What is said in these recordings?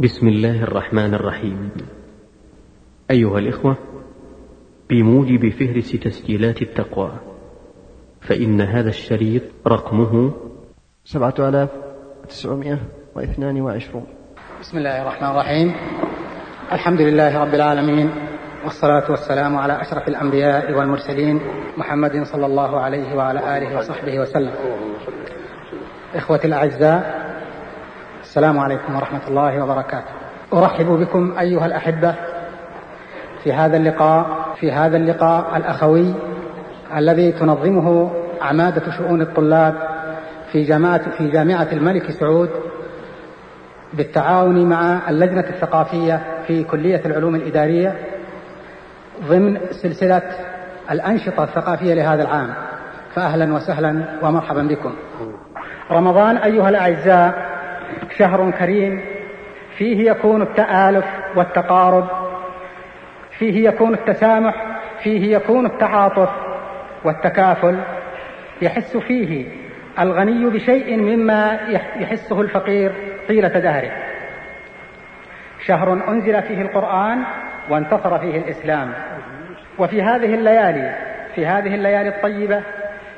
بسم الله الرحمن الرحيم. أيها الإخوة بموجب فهرس تسجيلات التقوى فإن هذا الشريط رقمه سبعة آلاف تسعمائة واثنان وعشرون. بسم الله الرحمن الرحيم. الحمد لله رب العالمين والصلاة والسلام على أشرف الأنبياء والمرسلين محمد صلى الله عليه وعلى آله وصحبه وسلم. إخوتي الأعزاء السلام عليكم ورحمة الله وبركاته. أرحب بكم أيها الأحبة في هذا اللقاء في هذا اللقاء الأخوي الذي تنظمه عمادة شؤون الطلاب في جامعة في جامعة الملك سعود بالتعاون مع اللجنة الثقافية في كلية العلوم الإدارية ضمن سلسلة الأنشطة الثقافية لهذا العام. فأهلا وسهلا ومرحبا بكم. رمضان أيها الأعزاء شهر كريم فيه يكون التآلف والتقارب فيه يكون التسامح فيه يكون التعاطف والتكافل. يحس فيه الغني بشيء مما يحسه الفقير طيلة دهره. شهر أنزل فيه القرآن وانتصر فيه الإسلام. وفي هذه الليالي في هذه الليالي الطيبة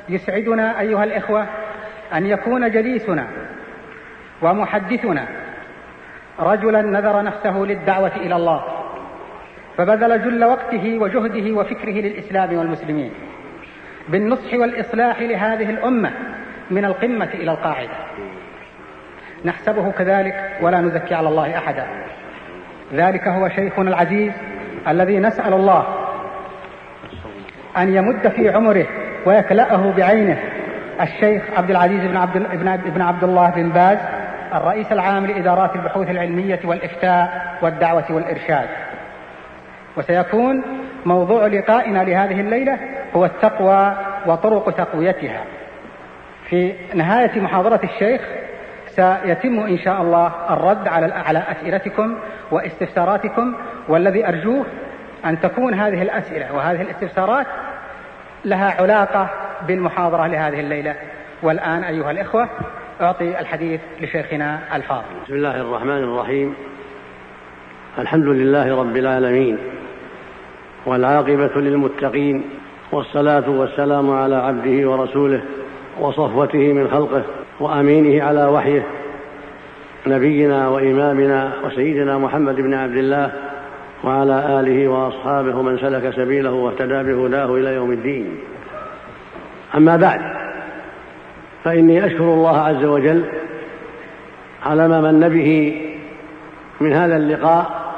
يسعدنا أيها الإخوة أن يكون جليسنا ومحدثنا رجلا نذر نفسه للدعوة إلى الله فبذل جل وقته وجهده وفكره للإسلام والمسلمين بالنصح والإصلاح لهذه الأمة من القمة إلى القاعدة. نحسبه كذلك ولا نزكي على الله أحدا. ذلك هو شيخنا العزيز الذي نسأل الله أن يمد في عمره ويكلأه بعينه الشيخ عبد العزيز بن عبد, بن عبد الله بن باز الرئيس العام لإدارات البحوث العلمية والإفتاء والدعوة والإرشاد. وسيكون موضوع لقائنا لهذه الليلة هو التقوى وطرق تقويتها. في نهاية محاضرة الشيخ سيتم إن شاء الله الرد على على أسئلتكم واستفساراتكم والذي أرجوه أن تكون هذه الأسئلة وهذه الاستفسارات لها علاقة بالمحاضرة لهذه الليلة. والآن أيها الإخوة أعطي الحديث لشيخنا الفاضل. بسم الله الرحمن الرحيم. الحمد لله رب العالمين والعاقبة للمتقين والصلاة والسلام على عبده ورسوله وصفوته من خلقه وأمينه على وحيه نبينا وإمامنا وسيدنا محمد بن عبد الله وعلى آله وأصحابه من سلك سبيله واهتدى بهداه إلى يوم الدين. أما بعد فإني أشكر الله عز وجل على ما من به من هذا اللقاء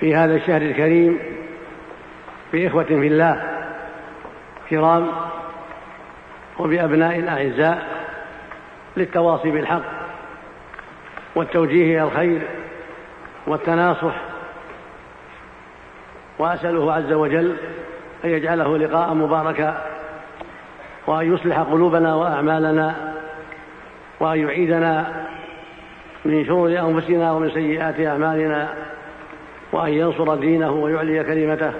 في هذا الشهر الكريم بإخوة في الله كرام وبأبناء الأعزاء للتواصي بالحق والتوجيه إلى الخير والتناصح وأسأله عز وجل أن يجعله لقاء مباركا وأن يصلح قلوبنا وأعمالنا وأن يعيدنا من شرور أنفسنا ومن سيئات أعمالنا وأن ينصر دينه ويعلي كلمته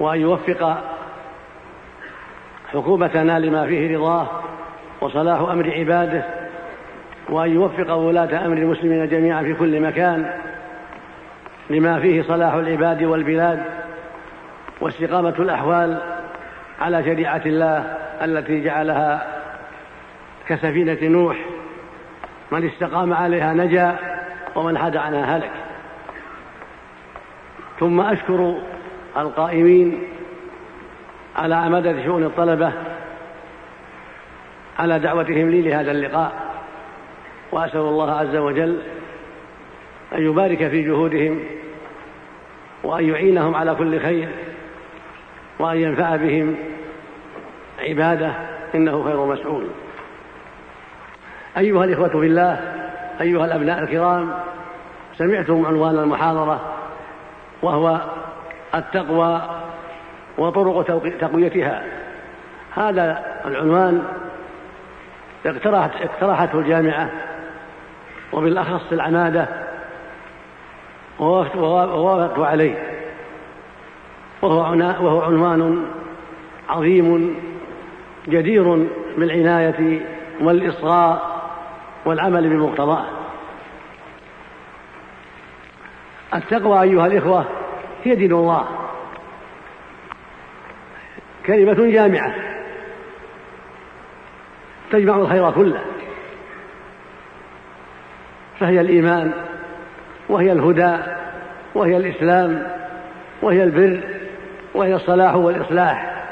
وأن يوفق حكومتنا لما فيه رضاه وصلاح أمر عباده وأن يوفق ولاة أمر المسلمين جميعا في كل مكان لما فيه صلاح العباد والبلاد واستقامة الأحوال على شريعة الله التي جعلها كسفينة نوح. من استقام عليها نجا ومن حاد عنها هلك. ثم أشكر القائمين على عمادة شؤون الطلبة على دعوتهم لي لهذا اللقاء. وأسأل الله عز وجل أن يبارك في جهودهم وأن يعينهم على كل خير. وأن ينفع بهم عباده إنه خير مسؤول. أيها الإخوة في الله أيها الأبناء الكرام سمعتم عنوان المحاضرة وهو التقوى وطرق تقويتها. هذا العنوان اقترحت اقترحته الجامعة وبالأخص العمادة ووافقت عليه. وهو وهو عنوان عظيم جدير بالعناية والإصغاء والعمل بمقتضاه. التقوى أيها الإخوة هي دين الله. كلمة جامعة تجمع الخير كله. فهي الإيمان وهي الهدى وهي الإسلام وهي البر. وهي الصلاح والإصلاح.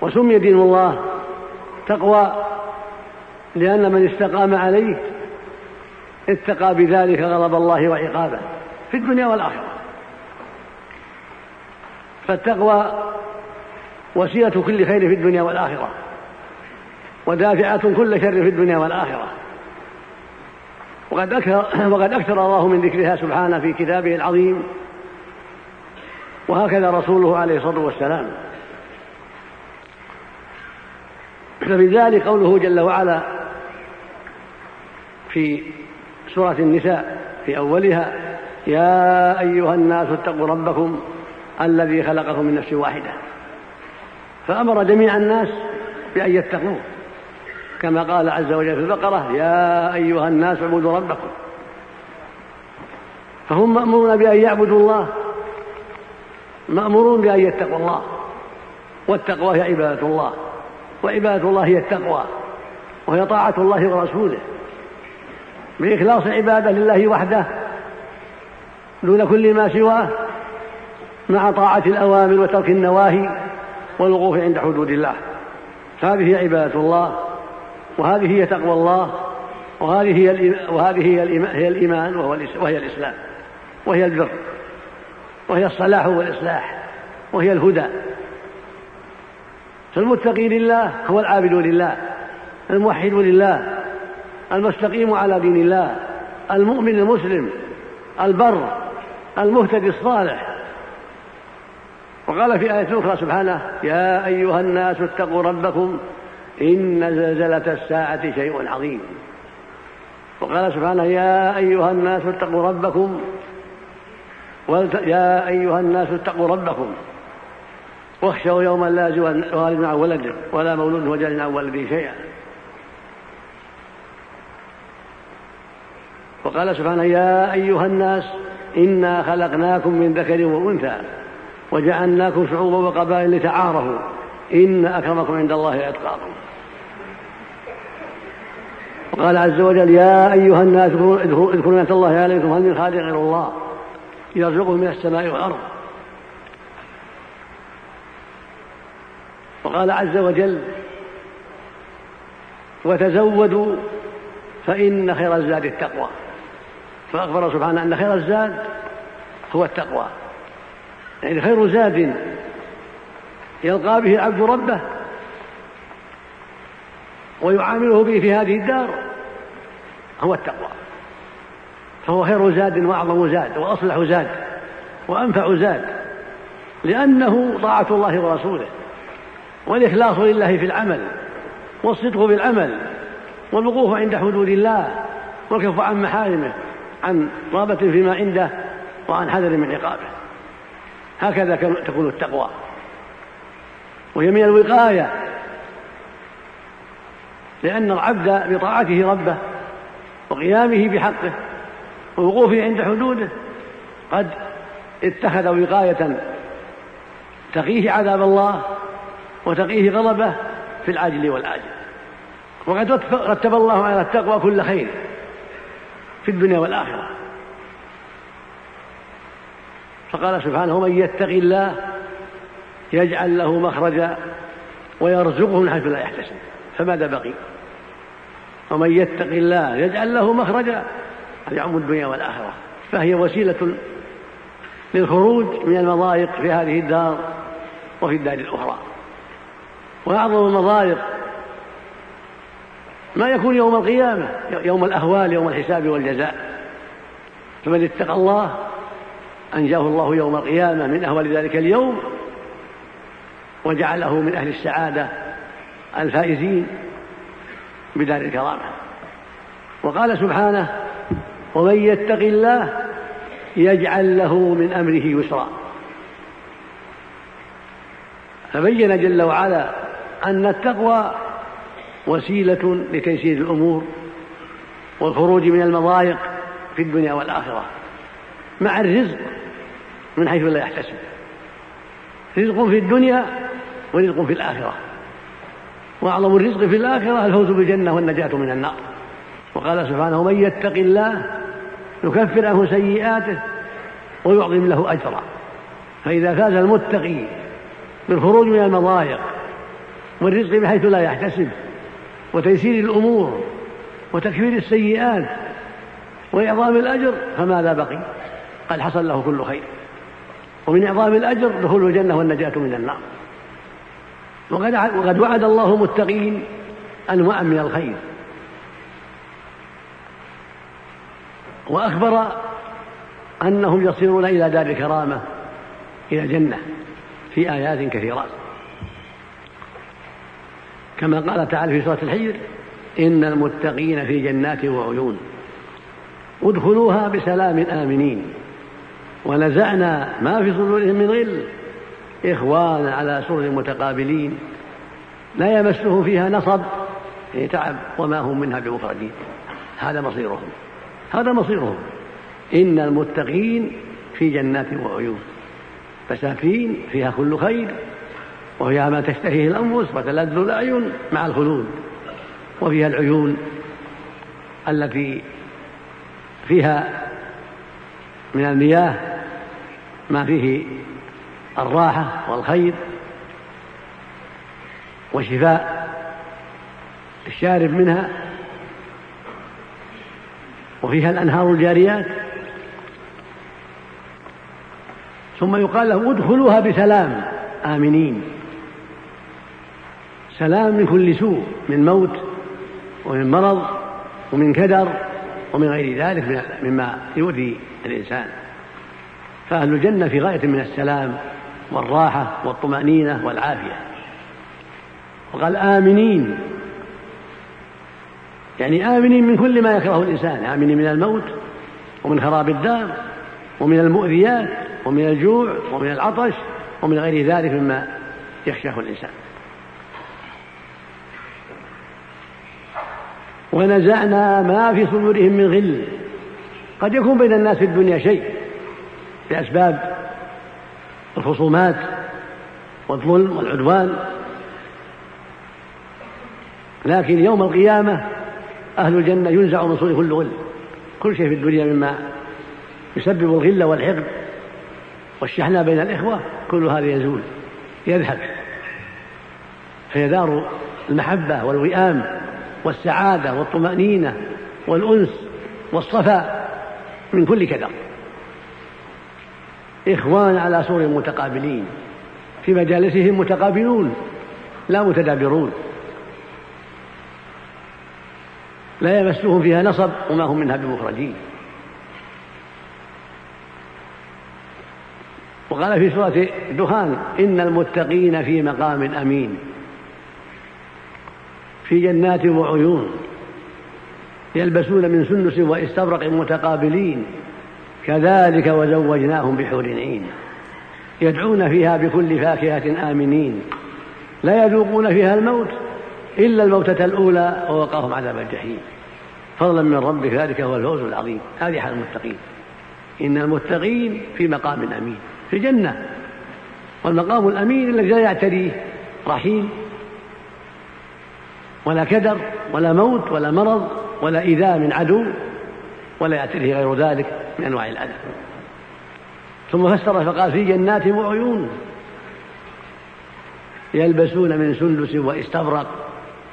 وسمي دين الله تقوى لأن من استقام عليه اتقى بذلك غضب الله وعقابه في الدنيا والآخرة. فالتقوى وسيلة كل خير في الدنيا والآخرة ودافعة كل شر في الدنيا والآخرة. وقد أكثر, وقد أكثر الله من ذكرها سبحانه في كتابه العظيم وهكذا رسوله عليه الصلاة والسلام. فبذلك قوله جل وعلا في سورة النساء في أولها يا أيها الناس اتقوا ربكم الذي خلقكم من نفس واحدة. فأمر جميع الناس بأن يتقوه. كما قال عز وجل في البقرة يا أيها الناس اعبدوا ربكم. فهم مأمورون بأن يعبدوا الله مأمورون بأن يتقوا الله. والتقوى هي عبادة الله. وعبادة الله هي التقوى. وهي طاعة الله ورسوله. بإخلاص العبادة لله وحده. دون كل ما سواه. مع طاعة الأوامر وترك النواهي. والوقوف عند حدود الله. هذه عبادة الله. وهذه هي تقوى الله. وهذه هي وهذه هي هي الإيمان. وهي الإسلام. وهي البر. وهي الصلاح والإصلاح وهي الهدى. فالمتقي لله هو العابد لله الموحد لله المستقيم على دين الله المؤمن المسلم البر المهتدي الصالح. وقال في آية أخرى سبحانه يا أيها الناس اتقوا ربكم إن زلزلة الساعة شيء عظيم. وقال سبحانه يا أيها الناس اتقوا ربكم يا أيها الناس اتقوا ربكم. واخشوا يوما لا والد عن ولده ولا مولود هو عن ولده شيئا. وقال سبحانه يا أيها الناس إنا خلقناكم من ذكر وأنثى وجعلناكم شعوبا وقبائل لتعارفوا. إن أكرمكم عند الله أتقاكم. وقال عز وجل يا أيها الناس اذكروا نعمة الله عليكم هل من خالق غير الله؟ يرزقه من السماء والأرض. وقال عز وجل وتزودوا فإن خير الزاد التقوى. فأخبر سبحانه أن خير الزاد هو التقوى. يعني خير زاد يلقى به العبد ربه ويعامله به في هذه الدار هو التقوى. فهو خير زاد وأعظم زاد وأصلح زاد وأنفع زاد لأنه طاعة الله ورسوله والإخلاص لله في العمل والصدق بالعمل والوقوف عند حدود الله والكف عن محارمه عن رغبة فيما عنده وعن حذر من عقابه. هكذا تكون التقوى. وهي من الوقاية لأن العبد بطاعته ربه وقيامه بحقه ووقوفه عند حدوده. قد اتخذ وقاية تقيه عذاب الله وتقيه غضبه في العاجل والآجل. وقد رتب الله على التقوى كل خير في الدنيا والآخرة. فقال سبحانه ومن يتق الله يجعل له مخرجا ويرزقه من حيث لا يحتسب. فماذا بقي؟ ومن يتق الله يجعل له مخرجا يعم الدنيا والآخرة. فهي وسيلة للخروج من المضايق في هذه الدار وفي الدار الأخرى. وأعظم المضايق ما يكون يوم القيامة يوم الأهوال يوم الحساب والجزاء. فمن اتقى الله أنجاه الله يوم القيامة من أهوال ذلك اليوم وجعله من أهل السعادة الفائزين بدار الكرامة. وقال سبحانه ومن يتق الله يجعل له من أمره يسرا. فبين جل وعلا أن التقوى وسيلة لتيسير الأمور والخروج من المضايق في الدنيا والآخرة مع الرزق من حيث لا يحتسب. رزق في الدنيا ورزق في الآخرة. وأعظم الرزق في الآخرة الفوز بالجنة والنجاة من النار. وقال سبحانه من يتق الله يكفر عنه سيئاته ويعظم له أجرا. فإذا فاز المتقي بالخروج من المضايق والرزق بحيث لا يحتسب وتيسير الأمور وتكفير السيئات وإعظام الأجر فماذا بقي؟ قد حصل له كل خير. ومن إعظام الأجر دخول الجنة والنجاة من النار. وقد وعد الله المتقين أنواعا من الخير. وأخبر أنهم يصيرون إلى دار الكرامة إلى الجنة في آيات كثيرات كما قال تعالى في سورة الحجر إن المتقين في جنات وعيون. ادخلوها بسلام آمنين. ونزعنا ما في صدورهم من غل. إخوانا على سرر متقابلين. لا يمسه فيها نصب. يعني تعب وما هم منها بمخرجين هذا مصيرهم. هذا مصيرهم إن المتقين في جنات وعيون. فساكين فيها كل خير وفيها ما تشتهيه الأنفس وتلذ الأعين مع الخلود. وفيها العيون التي فيها من المياه ما فيه الراحة والخير. وشفاء الشارب منها وفيها الأنهار الجاريات. ثم يقال لهم ادخلوها بسلام. آمنين. سلام من كل سوء من موت ومن مرض ومن كدر ومن غير ذلك مما يؤذي الإنسان. فأهل الجنة في غاية من السلام والراحة والطمأنينة والعافية. وقال آمنين. يعني آمنين من كل ما يكره الإنسان آمنين من الموت ومن خراب الدار ومن المؤذيات ومن الجوع ومن العطش ومن غير ذلك مما يخشاه الإنسان. ونزعنا ما في صدورهم من غل. قد يكون بين الناس في الدنيا شيء لأسباب الخصومات والظلم والعدوان لكن يوم القيامة أهل الجنة ينزع من صدور كل غل. كل شيء في الدنيا مما يسبب الغل والحقد والشحناء بين الإخوة كل هذا يزول يذهب. فهي دار المحبة والوئام والسعادة والطمأنينة والأنس والصفاء من كل كدر. إخوان على سور متقابلين في مجالسهم متقابلون لا متدابرون. لا يمسهم فيها نصب وما هم منها بمخرجين. وقال في سورة الدخان إن المتقين في مقام أمين في جنات وعيون يلبسون من سندس واستبرق متقابلين كذلك وزوجناهم بحور عين. يدعون فيها بكل فاكهة آمنين. لا يذوقون فيها الموت إلا الموتة الأولى ووقاهم عذاب الجحيم. فضلا من ربك ذلك هو الفوز العظيم. هذه حال المتقين. إن المتقين في مقام أمين في الجنة. والمقام الأمين الذي لا يعتريه رحيم ولا كدر ولا موت ولا مرض ولا إيذاء من عدو ولا يعتريه غير ذلك من أنواع الأذى. ثم فسر فقال في جنات وعيون يلبسون من سندس وإستبرق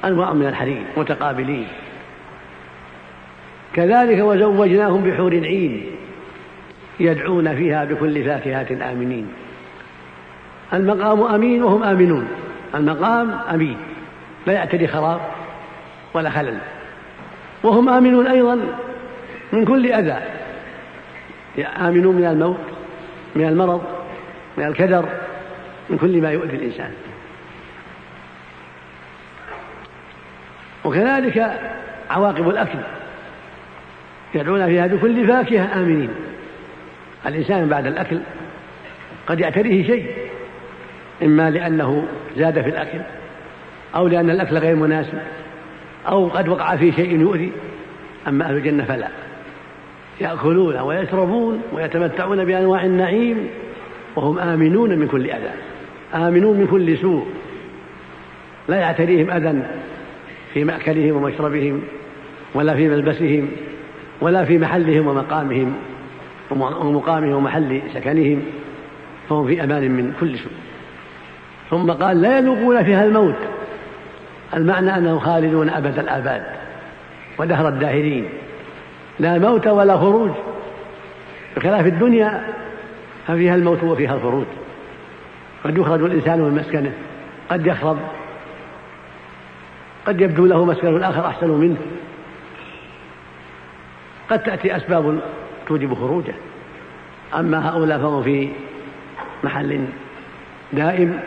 أنواع من الحرير متقابلين. كذلك وزوجناهم بحور عين يدعون فيها بكل فاكهة آمنين. المقام أمين وهم آمنون. المقام أمين لا يعتري خراب ولا خلل. وهم آمنون أيضا من كل أذى. آمنون من الموت من المرض من الكدر من كل ما يؤذي الإنسان. وكذلك عواقب الأكل. يدعون فيها بكل فاكهة آمنين. الإنسان بعد الأكل قد يعتريه شيء إما لأنه زاد في الأكل أو لأن الأكل غير مناسب أو قد وقع فيه شيء يؤذي. أما أهل الجنة فلا. يأكلون ويشربون ويتمتعون بأنواع النعيم وهم آمنون من كل أذى. آمنون من كل سوء. لا يعتريهم أذى في مأكلهم ومشربهم ولا في ملبسهم ولا في محلهم ومقامهم ومقامهم ومحل سكنهم فهم في أمان من كل سوء. ثم قال لا يذوقون فيها الموت. المعنى أنهم خالدون أبد الآباد ودهر الداهرين. لا موت ولا خروج. بخلاف الدنيا ففيها الموت وفيها الخروج. قد يخرج الإنسان من مسكنه قد يخرب قد يبدو له مسكن آخر أحسن منه. قد تأتي أسباب توجب خروجه. أما هؤلاء فهم في محل دائم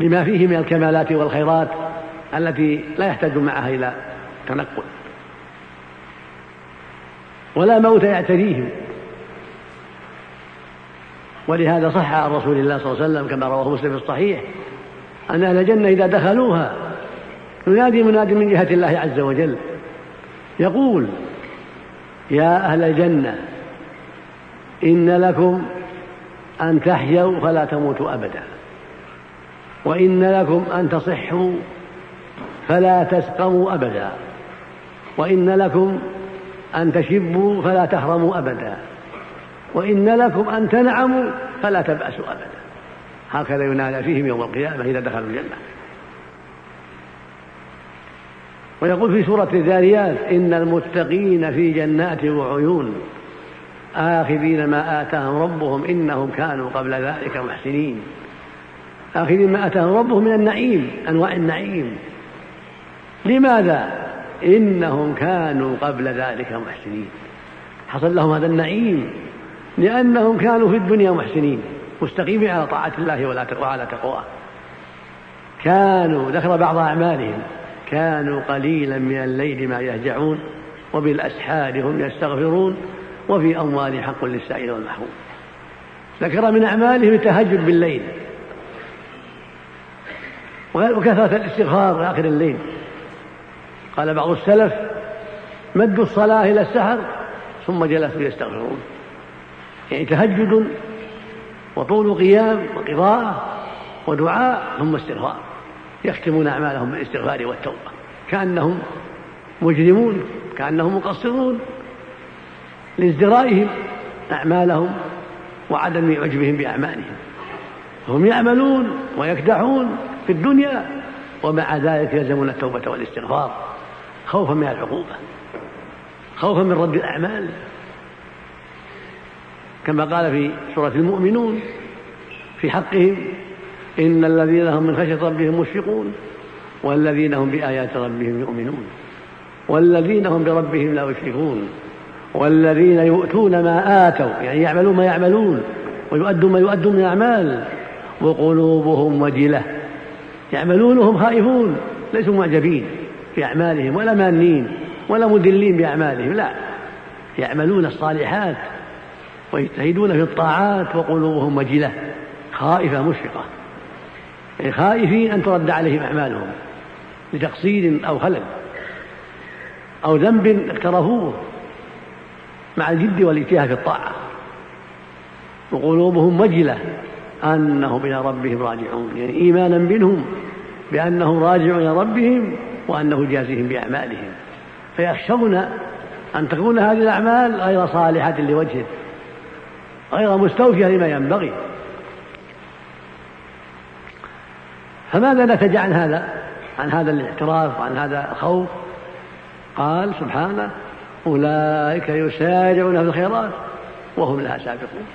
لما فيه من الكمالات والخيرات التي لا يحتاج معها إلى تنقل. ولا موت يعتريهم ولهذا صح عن رسول الله صلى الله عليه وسلم كما رواه مسلم في الصحيح أن أهل الجنة إذا دخلوها ينادي مناد من جهة الله عز وجل. يقول يا أهل الجنة إن لكم أن تحيوا فلا تموتوا أبدا وإن لكم أن تصحوا فلا تسقموا أبدا وإن لكم أن تشبوا فلا تهرموا أبدا وإن لكم أن تنعموا فلا تبأسوا أبدا. هكذا ينادى فيهم يوم القيامة إذا دخلوا الجنة. ويقول في سورة الذاريات إن المتقين في جنات وعيون آخذين ما آتاهم ربهم إنهم كانوا قبل ذلك محسنين. آخذين ما آتاهم ربهم من النعيم أنواع النعيم. لماذا؟ إنهم كانوا قبل ذلك محسنين. حصل لهم هذا النعيم لأنهم كانوا في الدنيا محسنين مستقيمين على طاعة الله وعلى تقواه كانوا ذكر بعض أعمالهم. كانوا قليلا من الليل ما يهجعون وبالأسحار هم يستغفرون وفي أموالهم حق للسائل والمحروم. ذكر من أعمالهم التهجد بالليل. وكثرة الاستغفار آخر الليل. قال بعض السلف مدوا الصلاة إلى السحر ثم جلسوا يستغفرون. يعني تهجد وطول قيام وقراءة ودعاء ثم استغفار. يختمون أعمالهم بالاستغفار والتوبة. كأنهم مجرمون كأنهم مقصرون. لازدرائهم أعمالهم وعدم عجبهم بأعمالهم. هم يعملون ويكدحون في الدنيا ومع ذلك يلزمون التوبة والاستغفار خوفا من العقوبة خوفا من رد الأعمال. كما قال في سورة المؤمنون في حقهم إن الذين هم من خشية ربهم مشفقون والذين هم بآيات ربهم يؤمنون والذين هم بربهم لا يشركون والذين يؤتون ما آتوا يعني يعملون ما يعملون ويؤدون ما يؤدون من الأعمال وقلوبهم وجلة. يعملون وهم خائفون ليسوا معجبين في أعمالهم ولا مانين ولا مدلين بأعمالهم لا. يعملون الصالحات ويجتهدون في الطاعات وقلوبهم وجلة خائفة مشفقة. خائفين أن ترد عليهم أعمالهم لتقصير أو خلل أو ذنب اقترفوه مع الجد والاجتهاد في الطاعة. وقلوبهم وجلة أنهم إلى ربهم راجعون يعني إيمانا منهم بأنهم راجعون إلى ربهم وأنه جازيهم بأعمالهم. فيخشون أن تكون هذه الأعمال غير صالحة لوجهه غير مستوفية لما ينبغي. فماذا نتج عن هذا؟ عن هذا الاعتراف وعن هذا الخوف؟ قال سبحانه أولئك يسارعون في الخيرات وهم لها سابقون.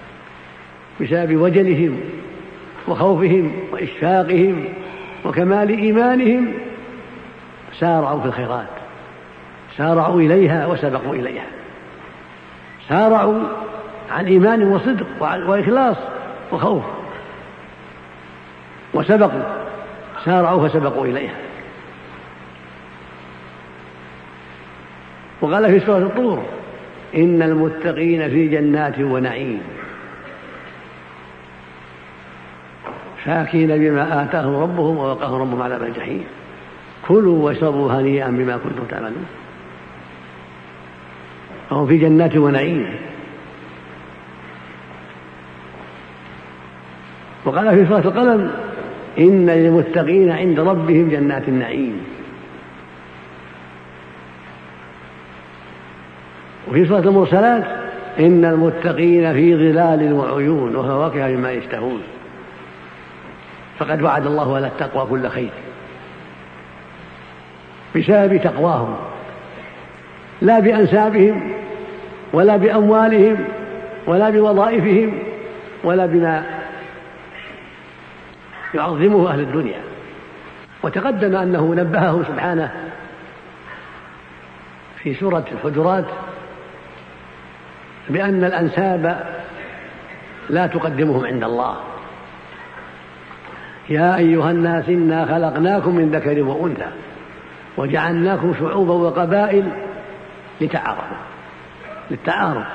بسبب وجلهم وخوفهم وإشفاقهم وكمال إيمانهم سارعوا في الخيرات سارعوا إليها وسبقوا إليها. سارعوا عن إيمان وصدق وإخلاص وخوف وسبقوا. سارعوا فسبقوا إليها. وقال في سورة الطور إن المتقين في جنات ونعيم. شاكين بما آتاهم ربهم ووقاهم ربهم عذاب الجحيم. كلوا واشربوا هنيئا بما كنتم تعملون. فهم في جنات ونعيم. وقال في سورة القلم إن للمتقين عند ربهم جنات النعيم. وفي سورة المرسلات إن المتقين في ظلال وعيون وفواكه مما يشتهون. فقد وعد الله على التقوى كل خير. بسبب تقواهم. لا بأنسابهم ولا بأموالهم ولا بوظائفهم ولا بما يعظمه أهل الدنيا. وتقدم أنه نبهه سبحانه في سورة الحجرات بأن الأنساب لا تقدمهم عند الله. يا أيها الناس إنا خلقناكم من ذكر وأنثى وجعلناكم شعوبا وقبائل لتعارفوا. للتعارف.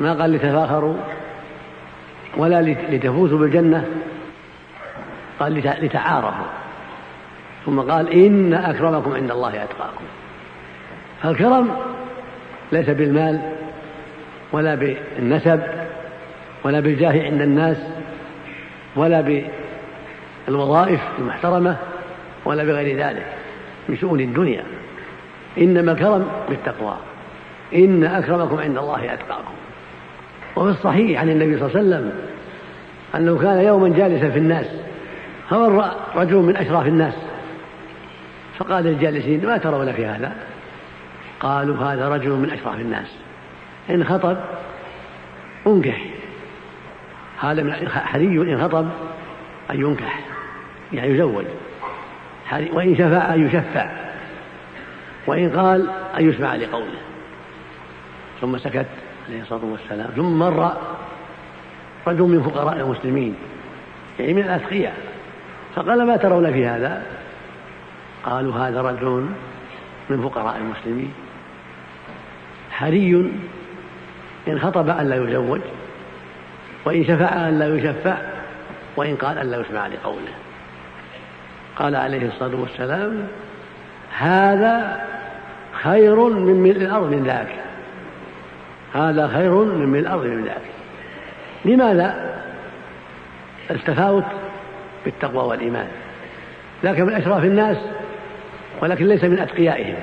ما قال لتفاخروا ولا لتفوزوا بالجنة. قال لتعارفوا. ثم قال إن أكرمكم عند الله أتقاكم. فالكرم ليس بالمال ولا بالنسب ولا بالجاه عند الناس ولا بالوظائف المحترمة ولا بغير ذلك من شؤون الدنيا. إنما الكرم بالتقوى. إن أكرمكم عند الله أتقاكم. وفي الصحيح عن النبي صلى الله عليه وسلم أنه كان يوما جالسا في الناس. فمر رجل من أشراف الناس فقال للجالسين ما ترون في هذا؟ قالوا هذا رجل من أشراف الناس. إن خطب انكح. هذا من حري إن خطب أن ينكح يعني يزوج. وإن شفع أن يشفع. وإن قال أن يسمع لقوله. ثم سكت عليه الصلاة والسلام. ثم مر رجل من فقراء المسلمين يعني من الأتقياء. فقال ما ترون في هذا؟ قالوا هذا رجل من فقراء المسلمين حري إن خطب أن لا يزوج وإن شفع أن لا يشفع وإن قال أن لا يسمع لقوله. قال عليه الصلاة والسلام هذا خير من ملء الأرض من ذاك. هذا خير من ملء الأرض من ذاك. لماذا؟ التفاوت بالتقوى والإيمان. ذاك من أشراف الناس ولكن ليس من أتقيائهم.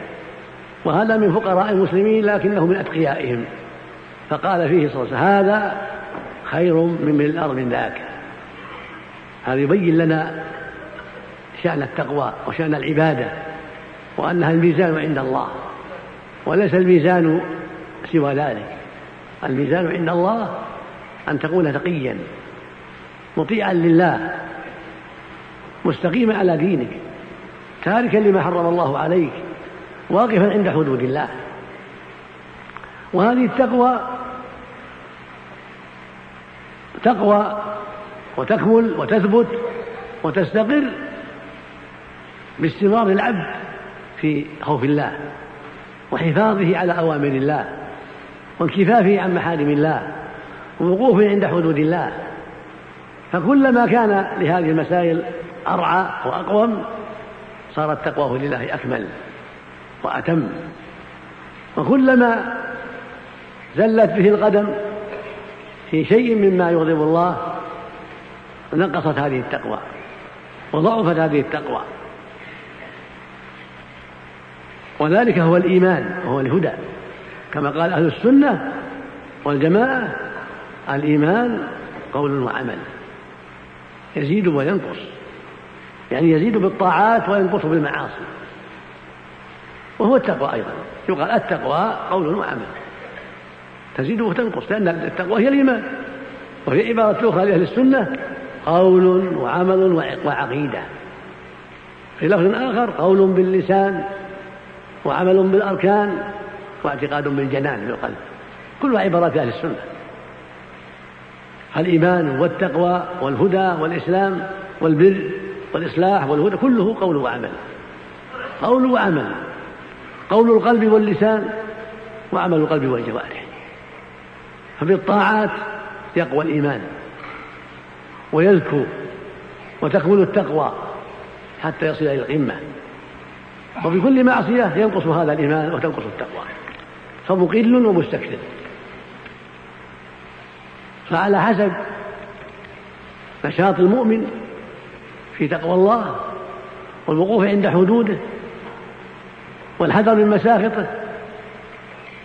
وهذا من فقراء المسلمين لكنه من أتقيائهم. فقال فيه صلى الله عليه وسلم هذا خير من من الأرض من ذاك هذا يبين لنا شأن التقوى وشأن العبادة وأنها الميزان عند الله وليس الميزان سوى ذلك. الميزان عند الله أن تكون تقيا مطيعا لله. مستقيما على دينك تاركا لما حرم الله عليك واقفا عند حدود الله. وهذه التقوى تقوى وتكمل وتثبت وتستقر باستمرار العبد في خوف الله وحفاظه على أوامر الله وانكفافه عن محارم الله ووقوفه عند حدود الله. فكلما كان لهذه المسائل أرعى وأقوم صارت تقواه لله أكمل وأتم. وكلما زلت به القدم في شيء مما يغضب الله نقصت هذه التقوى وضعفت هذه التقوى. وذلك هو الإيمان وهو الهدى. كما قال أهل السنة والجماعة الإيمان قول وعمل يزيد وينقص. يعني يزيد بالطاعات وينقص بالمعاصي. وهو التقوى أيضا. يقال التقوى قول وعمل. تزيد وتنقص لأن التقوى هي الإيمان. وفي عبارة أخرى لأهل السنة قول وعمل وعقيدة. في لفظ آخر قول باللسان وعمل بالأركان واعتقاد بالجنان بالقلب كل عبارات أهل السنة. الإيمان والتقوى والهدى والإسلام والبر. والإصلاح والهدى كله قول وعمل. قول وعمل. قول القلب واللسان وعمل القلب والجوارح. فبالطاعات يقوى الإيمان. ويزكو وتكمل التقوى حتى يصل إلى القمة. وبكل معصية ينقص هذا الإيمان وتنقص التقوى. فمقل ومستكثر. فعلى حسب نشاط المؤمن في تقوى الله والوقوف عند حدوده والحذر من مساخطه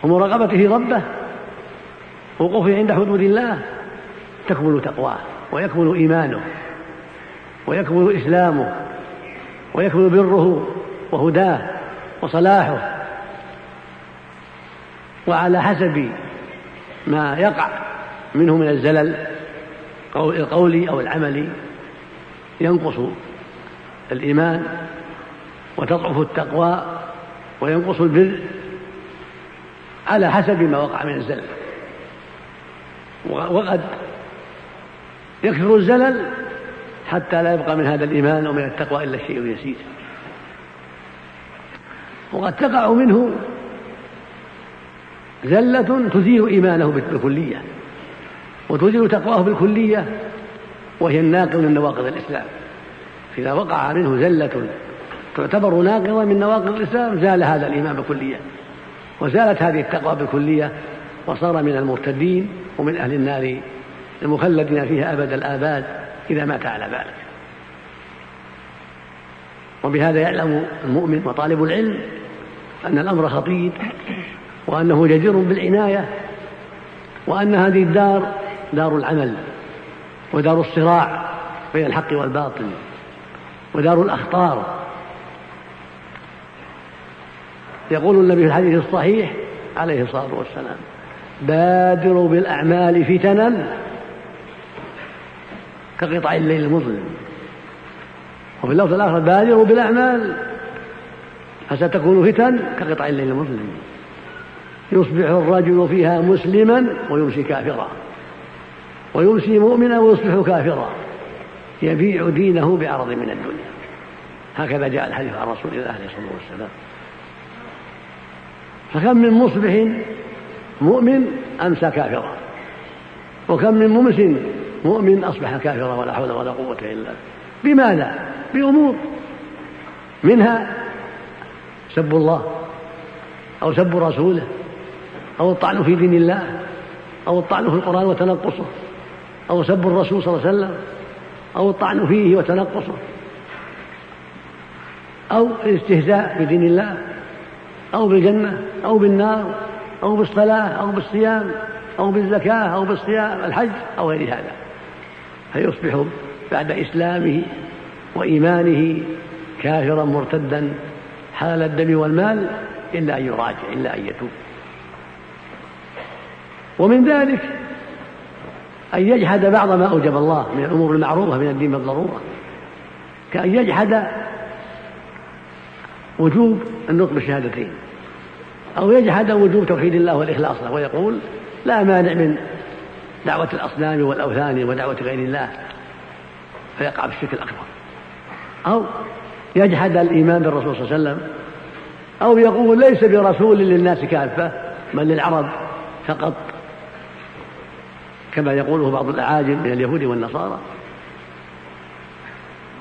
ومراقبته ربه ووقوفه عند حدود الله تكمل تقواه ويكمل إيمانه ويكمل إسلامه ويكمل بره وهداه وصلاحه وعلى حسب ما يقع منه من الزلل القولي أو العملي ينقص الإيمان وتضعف التقوى وينقص البر على حسب ما وقع من الزلل. وقد يكثر الزلل حتى لا يبقى من هذا الإيمان ومن التقوى إلا الشيء اليسير. وقد تقع منه زلة تزيل إيمانه بالكلية وتزيل تقواه بالكلية وهي الناقض من نواقض الإسلام. إذا وقع منه زلة تعتبر ناقضة من نواقض الإسلام زال هذا الإيمان بالكلية وزالت هذه التقوى بالكلية وصار من المرتدين ومن أهل النار المخلدين فيها أبد الآباد إذا مات على ذلك. وبهذا يعلم المؤمن وطالب العلم أن الأمر خطير وأنه جدير بالعناية وأن هذه الدار دار العمل. ودار الصراع بين الحق والباطل ودار الأخطار. يقول النبي في الحديث الصحيح عليه الصلاة والسلام بادروا بالأعمال فتنا كقطع الليل المظلم. وفي اللفظ الآخر بادروا بالأعمال فستكون فتن كقطع الليل المظلم. يصبح الرجل فيها مسلما ويمسي كافرا. ويمسي مؤمنا ويصبح كافرا. يبيع دينه بعرض من الدنيا. هكذا جاء الحديث عن رسول الله عليه الصلاة والسلام. فكم من مصبح مؤمن أمسى كافرا. وكم من ممس مؤمن أصبح كافرا ولا حول ولا قوة إلا بماذا؟ بأمور. منها سب الله أو سب رسوله أو الطعن في دين الله أو الطعن في القرآن وتنقصه. أو سب الرسول صلى الله عليه وسلم أو الطعن فيه وتنقصه أو الاستهزاء بدين الله أو بالجنة أو بالنار أو بالصلاة أو بالصيام أو بالزكاة أو بالصيام الحج أو غير هذا. فيصبح بعد إسلامه وإيمانه كافرا مرتدا حلال الدم والمال إلا أن يراجع إلا أن يتوب. ومن ذلك أن يجحد بعض ما أوجب الله من الأمور المعروفة من الدين بالضرورة. كأن يجحد وجوب النطق بالشهادتين. أو يجحد وجوب توحيد الله والإخلاص له ويقول لا مانع من دعوة الأصنام والأوثان ودعوة غير الله فيقع في الشرك الأكبر. أو يجحد الإيمان بالرسول صلى الله عليه وسلم. أو يقول ليس برسول للناس كافة بل للعرب فقط. كما يقوله بعض الأعاجم من اليهود والنصارى.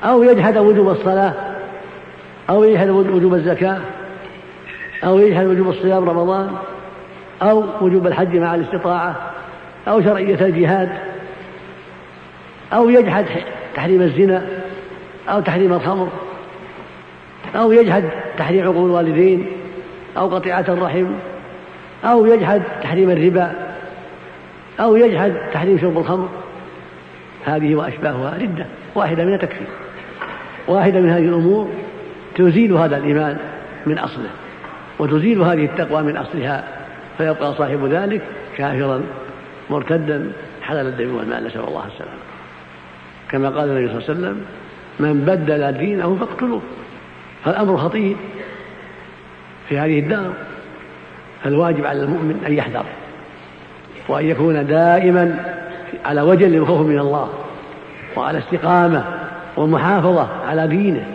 أو يجحد وجوب الصلاة أو يجحد وجوب الزكاة أو يجحد وجوب الصيام رمضان أو وجوب الحج مع الاستطاعة أو شرعية الجهاد أو يجحد تحريم الزنا أو تحريم الخمر أو يجحد تحريم عقول الوالدين أو قطيعة الرحم أو يجحد تحريم الربا. أو يجحد تحريم شرب الخمر. هذه وأشباهها ردة واحدة منها تكفي واحدة من هذه الأمور تزيل هذا الإيمان من أصله وتزيل هذه التقوى من أصلها فيبقى صاحب ذلك كافرا مرتدا حلال الدم والمال نسأل الله السلامة. كما قال النبي صلى الله عليه وسلم من بدل دينه فاقتلوه. فالأمر خطير في هذه الدار فالواجب على المؤمن أن يحذر. وأن يكون دائما على وجل الخوف من الله وعلى استقامة ومحافظة على دينه.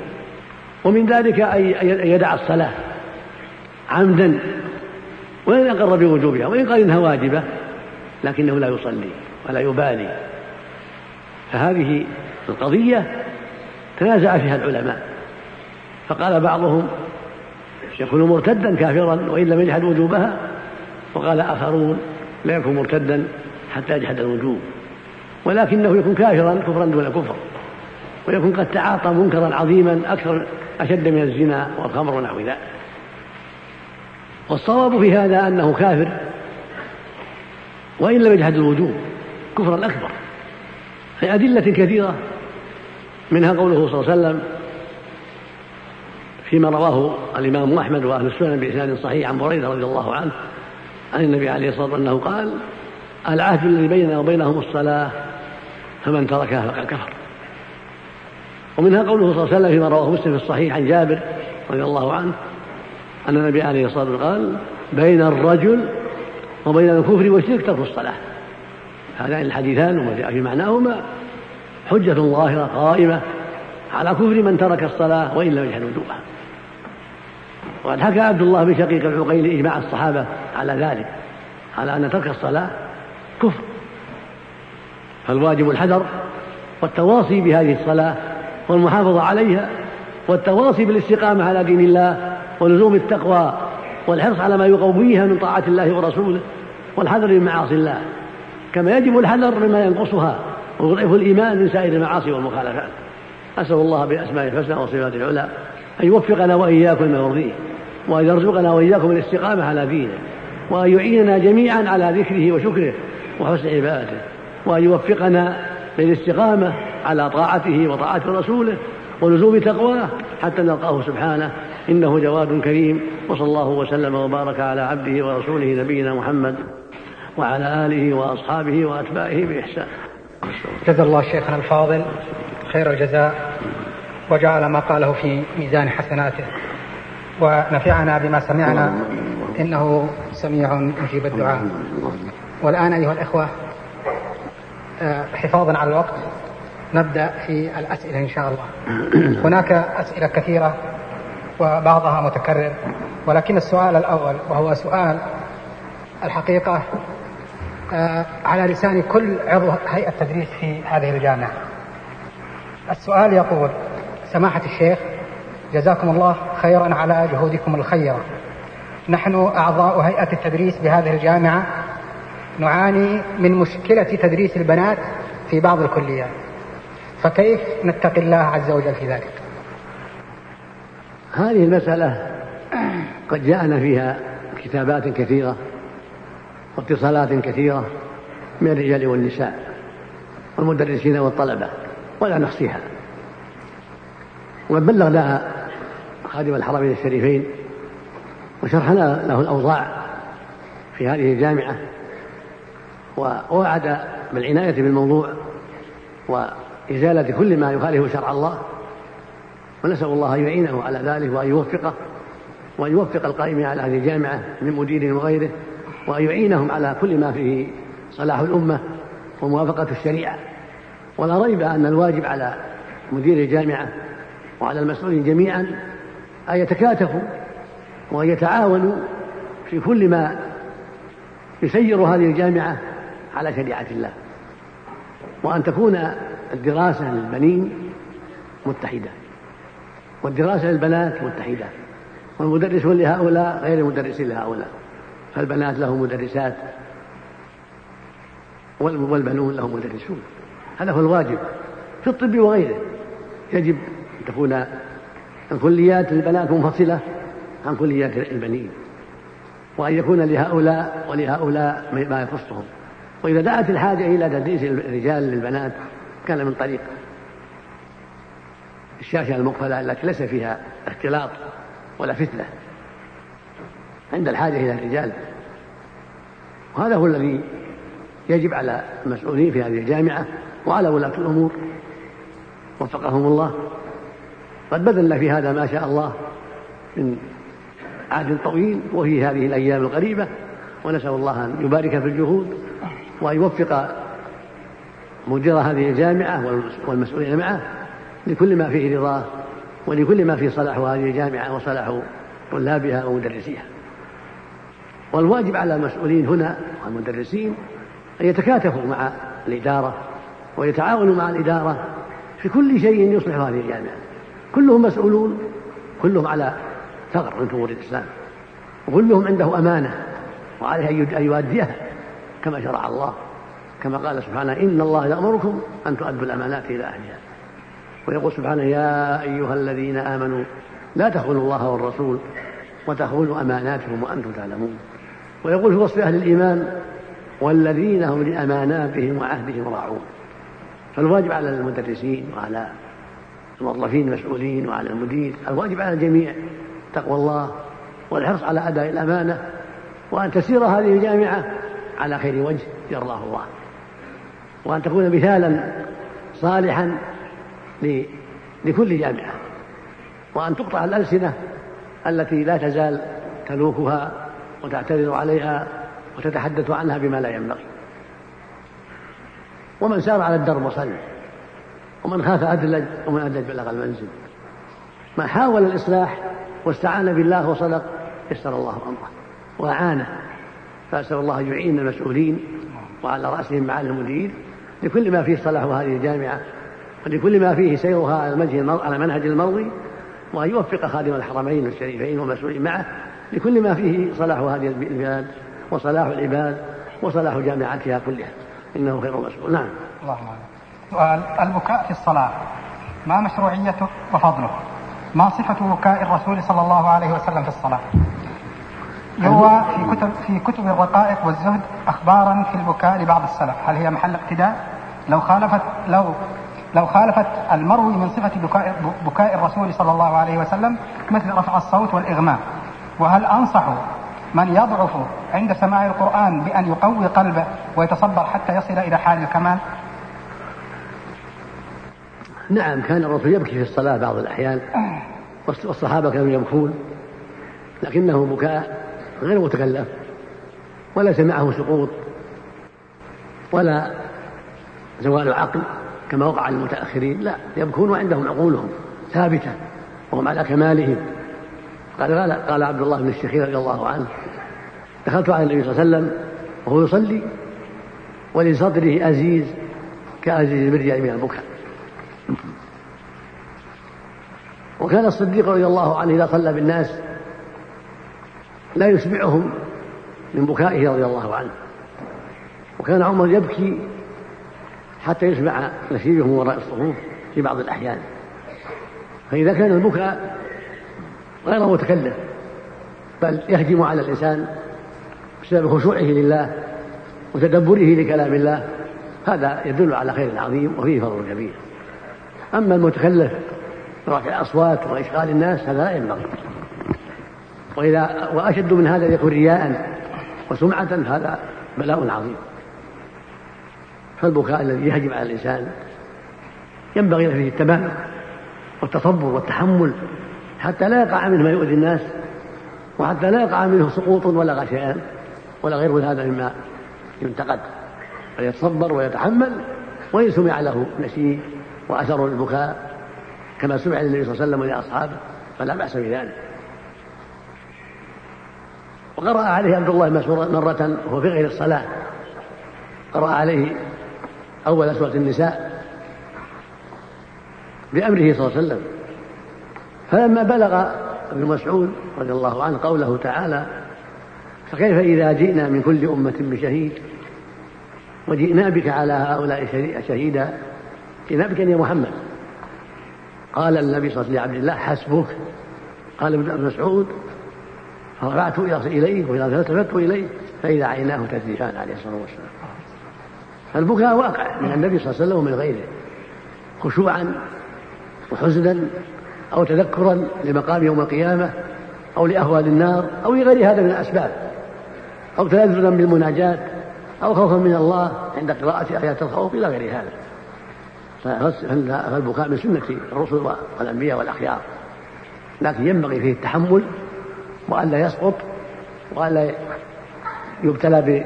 ومن ذلك أن يدع الصلاة عمدا وإن أقر بوجوبها وإن قال إنها واجبة لكنه لا يصلي ولا يبالي. فهذه القضية تنازع فيها العلماء. فقال بعضهم يكون مرتدا كافرا وإن لم يجحد وجوبها وقال آخرون لا يكون مرتدا حتى يجحد الوجوب ولكنه يكون كافرا كفرا دون كفر ويكون قد تعاطى منكرا عظيما أكثر أشد من الزنا والخمر ونحو ذلك. والصواب في هذا أنه كافر وإن لم يجحد الوجوب كفرا أكبر. في أدلة كثيرة منها قوله صلى الله عليه وسلم فيما رواه الإمام أحمد وأهل السنن بإسناد صحيح عن بريدة رضي الله عنه عن النبي عليه الصلاة والسلام أنه قال العهد الذي بيننا وبينهم الصلاة فمن تركها فقد كفر. ومنها قوله صلى الله عليه وسلم فيما رواه مسلم في الصحيح عن جابر رضي الله عنه أن النبي عليه الصلاة والسلام قال بين الرجل وبين الكفر والشرك ترك الصلاة. هذان الحديثان وما جاء في معناهما. حجة ظاهرة قائمة على كفر من ترك الصلاة وإن لم يجحد وجوبها. وقد حكى عبد الله بن شقيق العقيل إجماع الصحابة على ذلك. على أن ترك الصلاة كفر. فالواجب الحذر والتواصي بهذه الصلاة والمحافظة عليها والتواصي بالاستقامة على دين الله ولزوم التقوى والحرص على ما يقويها من طاعة الله ورسوله والحذر من معاصي الله. كما يجب الحذر مما ينقصها ويضعف الإيمان من سائر المعاصي والمخالفات. أسأل الله بأسمائه الحسنى وصفاته العلى أن يوفقنا وإياكم ما يرضيه. وأن يرزقنا وإياكم الاستقامة على دينه وأن يعيننا جميعا على ذكره وشكره وحسن عبادته وأن يوفقنا للاستقامة على طاعته وطاعة رسوله ولزوم تقواه حتى نلقاه سبحانه. إنه جواد كريم وصلى الله وسلم وبارك على عبده ورسوله نبينا محمد وعلى آله وأصحابه وأتباعه بإحسان. جزا الله شيخنا الفاضل خير الجزاء وجعل ما قاله في ميزان حسناته. ونفعنا بما سمعنا. إنه سميع مجيب الدعاء. والآن أيها الإخوة آه، حفاظا على الوقت. نبدأ في الأسئلة إن شاء الله. هناك أسئلة كثيرة وبعضها متكرر ولكن السؤال الأول وهو سؤال الحقيقة آه، على لسان كل عضو هيئة تدريس في هذه الجامعة. السؤال يقول سماحة الشيخ جزاكم الله خيرا على جهودكم الخيرة. نحن أعضاء هيئة التدريس بهذه الجامعة. نعاني من مشكلة تدريس البنات في بعض الكليات. فكيف نتقي الله عز وجل في ذلك؟ هذه المسألة قد جاءنا فيها كتابات كثيرة واتصالات كثيرة من الرجال والنساء والمدرسين والطلبة ولا نحصيها. وقد بلغناها خادم الحرمين الشريفين وشرحنا له الأوضاع في هذه الجامعة ووعد بالعناية بالموضوع وإزالة كل ما يخالف شرع الله ونسأل الله أن يعينه على ذلك وأن يوفقه وأن يوفق القائمين على هذه الجامعة من مدير وغيره وأن يعينهم على كل ما فيه صلاح الأمة وموافقة الشريعة. ولا ريب أن الواجب على مدير الجامعة وعلى المسؤولين جميعا أن يتكاتفوا وأن يتعاونوا في كل ما يسير هذه الجامعة على شريعة الله وأن تكون الدراسة للبنين متحدة والدراسة للبنات متحدة والمدرسون لهؤلاء غير المدرسين لهؤلاء فالبنات لهم مدرسات والبنون لهم مدرسون هذا هو الواجب في الطب وغيره يجب أن تكون الكليات للبنات منفصلة عن كليات البنين وأن يكون لهؤلاء ولهؤلاء ما يخصهم. وإذا دعت الحاجة إلى تدريس الرجال للبنات كان من طريق الشاشة المقفلة التي ليس فيها اختلاط ولا فتنة. عند الحاجة إلى الرجال. وهذا هو الذي يجب على المسؤولين في هذه الجامعة وعلى ولاة الأمور. وفقهم الله. قد بذلنا في هذا ما شاء الله من عهد طويل وفي هذه الأيام القريبة ونسأل الله أن يبارك في الجهود وأن يوفق مدير هذه الجامعة والمسؤولين معه لكل ما فيه رضاه ولكل ما فيه صلاح هذه الجامعة وصلاح طلابها ومدرسيها. والواجب على المسؤولين هنا والمدرسين أن يتكاتفوا مع الإدارة ويتعاونوا مع الإدارة في كل شيء يصلح هذه الجامعة. كلهم مسؤولون كلهم على ثغر من ثغور الإسلام. وكلهم عنده أمانة وعليه أن يؤديها كما شرع الله. كما قال سبحانه إن الله يأمركم أن تؤدوا الأمانات إلى أهلها. ويقول سبحانه يا أيها الذين آمنوا لا تخونوا الله والرسول وتخونوا أماناتكم وأنتم تعلمون. ويقول في وصف أهل الإيمان والذين هم لأماناتهم وعهدهم راعون. فالواجب على المدرسين وعلى الموظفين المسؤولين وعلى المدير. الواجب على الجميع تقوى الله والحرص على أداء الأمانة وأن تسير هذه الجامعة على خير وجه يرضاه الله. وأن تكون مثالا صالحا لكل جامعة. وأن تقطع الألسنة التي لا تزال تلوكها وتعتذر عليها وتتحدث عنها بما لا ينبغي. ومن سار على الدرب وصل ومن خاف أدلج ومن أدلج بلغ المنزل. من حاول الإصلاح واستعان بالله وصدق يسر الله أمره. وأعانه. فأسأل الله أن يعين المسؤولين وعلى رأسهم معالي المدير لكل ما فيه صلاح هذه الجامعة ولكل ما فيه سيرها على على منهج المرضي وأن يوفق خادم الحرمين الشريفين والمسؤولين معه لكل ما فيه صلاح هذه البلاد وصلاح العباد وصلاح جامعتها كلها. إنه خير مسؤول نعم. اللهم سؤال البكاء في الصلاة. ما مشروعيته وفضله. ما صفة بكاء الرسول صلى الله عليه وسلم في الصلاة. يروى في كتب في كتب الرقائق والزهد اخبارا في البكاء لبعض السلف، هل هي محل اقتداء؟ لو خالفت لو لو خالفت المروي من صفة بكاء, بكاء الرسول صلى الله عليه وسلم مثل رفع الصوت والإغماء. وهل أنصح من يضعف عند سماع القرآن بأن يقوي قلبه ويتصبر حتى يصل إلى حال الكمال؟ نعم كان الرسول يبكي في الصلاة بعض الأحيان والصحابة كانوا يبكون لكنه بكاء غير متكلف وليس معه سقوط ولا زوال عقل كما وقع للمتأخرين لا يبكون وعندهم عقولهم ثابتة وهم على كمالهم. قال قال, قال عبد الله بن الشخير رضي الله عنه دخلت على النبي صلى الله عليه وسلم وهو يصلي ولصدره أزيز كأزيز المرجع من البكاء. وكان الصديق رضي الله عنه إذا صلى بالناس لا يسمعهم من بكائه رضي الله عنه. وكان عمر يبكي حتى يسمع نشيجه من وراء الصفوف في بعض الأحيان. فإذا كان البكاء غير متكلف بل يهجم على الإنسان بسبب خشوعه لله وتدبره لكلام الله هذا يدل على خير عظيم وفيه فضل كبير. أما المتكلف برفع الأصوات وإشغال الناس هذا لا ينبغي. وإذا وأشد من هذا يكون رياء وسمعة هذا بلاء عظيم. فالبكاء الذي يهجم على الإنسان ينبغي فيه التباين والتصبر والتحمل حتى لا يقع منه ما يؤذي الناس وحتى لا يقع منه سقوط ولا غشيان ولا غير هذا مما ينتقد. فيتصبر ويتحمل وإن سمع له نشيد وأثر البكاء كما سمع للنبي صلى الله عليه وسلم ولأصحابه فلا بأس بذلك. وقرأ عليه عبد الله مرة وهو في غير الصلاة. قرأ عليه أول سورة النساء بأمره صلى الله عليه وسلم. فلما بلغ ابن مسعود رضي الله عنه قوله تعالى فكيف إذا جئنا من كل أمة بشهيد؟ وجئنا بك على هؤلاء شهيدا جئنا بك يا محمد. قال النبي صلى الله عليه وسلم لعبد الله حسبك. قال ابن مسعود فرفعت إليه وإذا التفت إليه فإذا عيناه تذرفان عليه الصلاة والسلام. فالبكاء واقع من النبي صلى الله عليه وسلم ومن غيره خشوعا وحزنا أو تذكرا لمقام يوم القيامة أو لأهوال النار أو لغير هذا من الأسباب أو تلذذا بالمناجاة أو خوفا من الله عند قراءة آيات الخوف إلى غير هذا. فالبكاء من سنة الرسل والأنبياء والأخيار؟ لكن ينبغي فيه التحمل وألا يسقط وألا يبتلى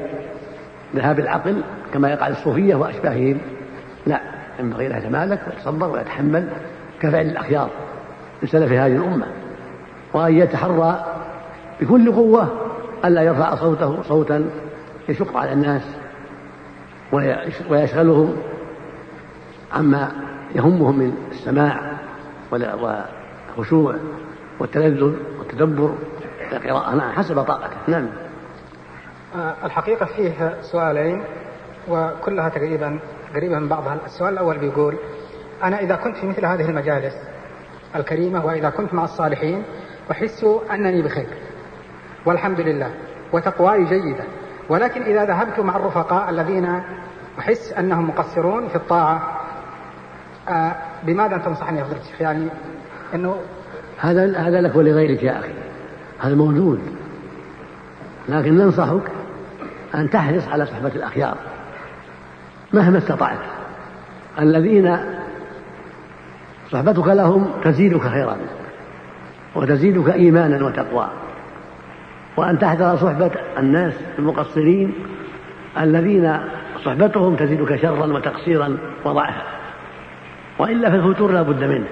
بذهاب العقل كما يقع الصوفية وأشباههم. لا ينبغي له يتمالك ويتصبر ويتحمل كفعل الأخيار من سلف هذه الأمة. وأن يتحرى بكل قوة ألا يرفع صوته صوتا يشق على الناس ويشغلهم عما يهمهم من السماع والخشوع والتلذذ والتدبر القراءة. نعم حسب طاقته نعم. آه، الحقيقة فيه سؤالين وكلها تقريبا قريبة من بعضها. السؤال الأول بيقول أنا إذا كنت في مثل هذه المجالس الكريمة وإذا كنت مع الصالحين أحس أنني بخير. والحمد لله. وتقواي جيدة. ولكن إذا ذهبت مع الرفقاء الذين أحس أنهم مقصرون في الطاعة آه بماذا تنصحني يا فضيلة الشيخ يعني أنه هذا هذا لك ولغيرك يا أخي. هذا موجود. لكن ننصحك أن تحرص على صحبة الأخيار. مهما استطعت. الذين صحبتك لهم تزيدك خيرا وتزيدك إيمانا وتقوى. وأن تحذر صحبة الناس المقصرين الذين صحبتهم تزيدك شرا وتقصيرا وضعفا. وإلا فالفتور لا بد منه.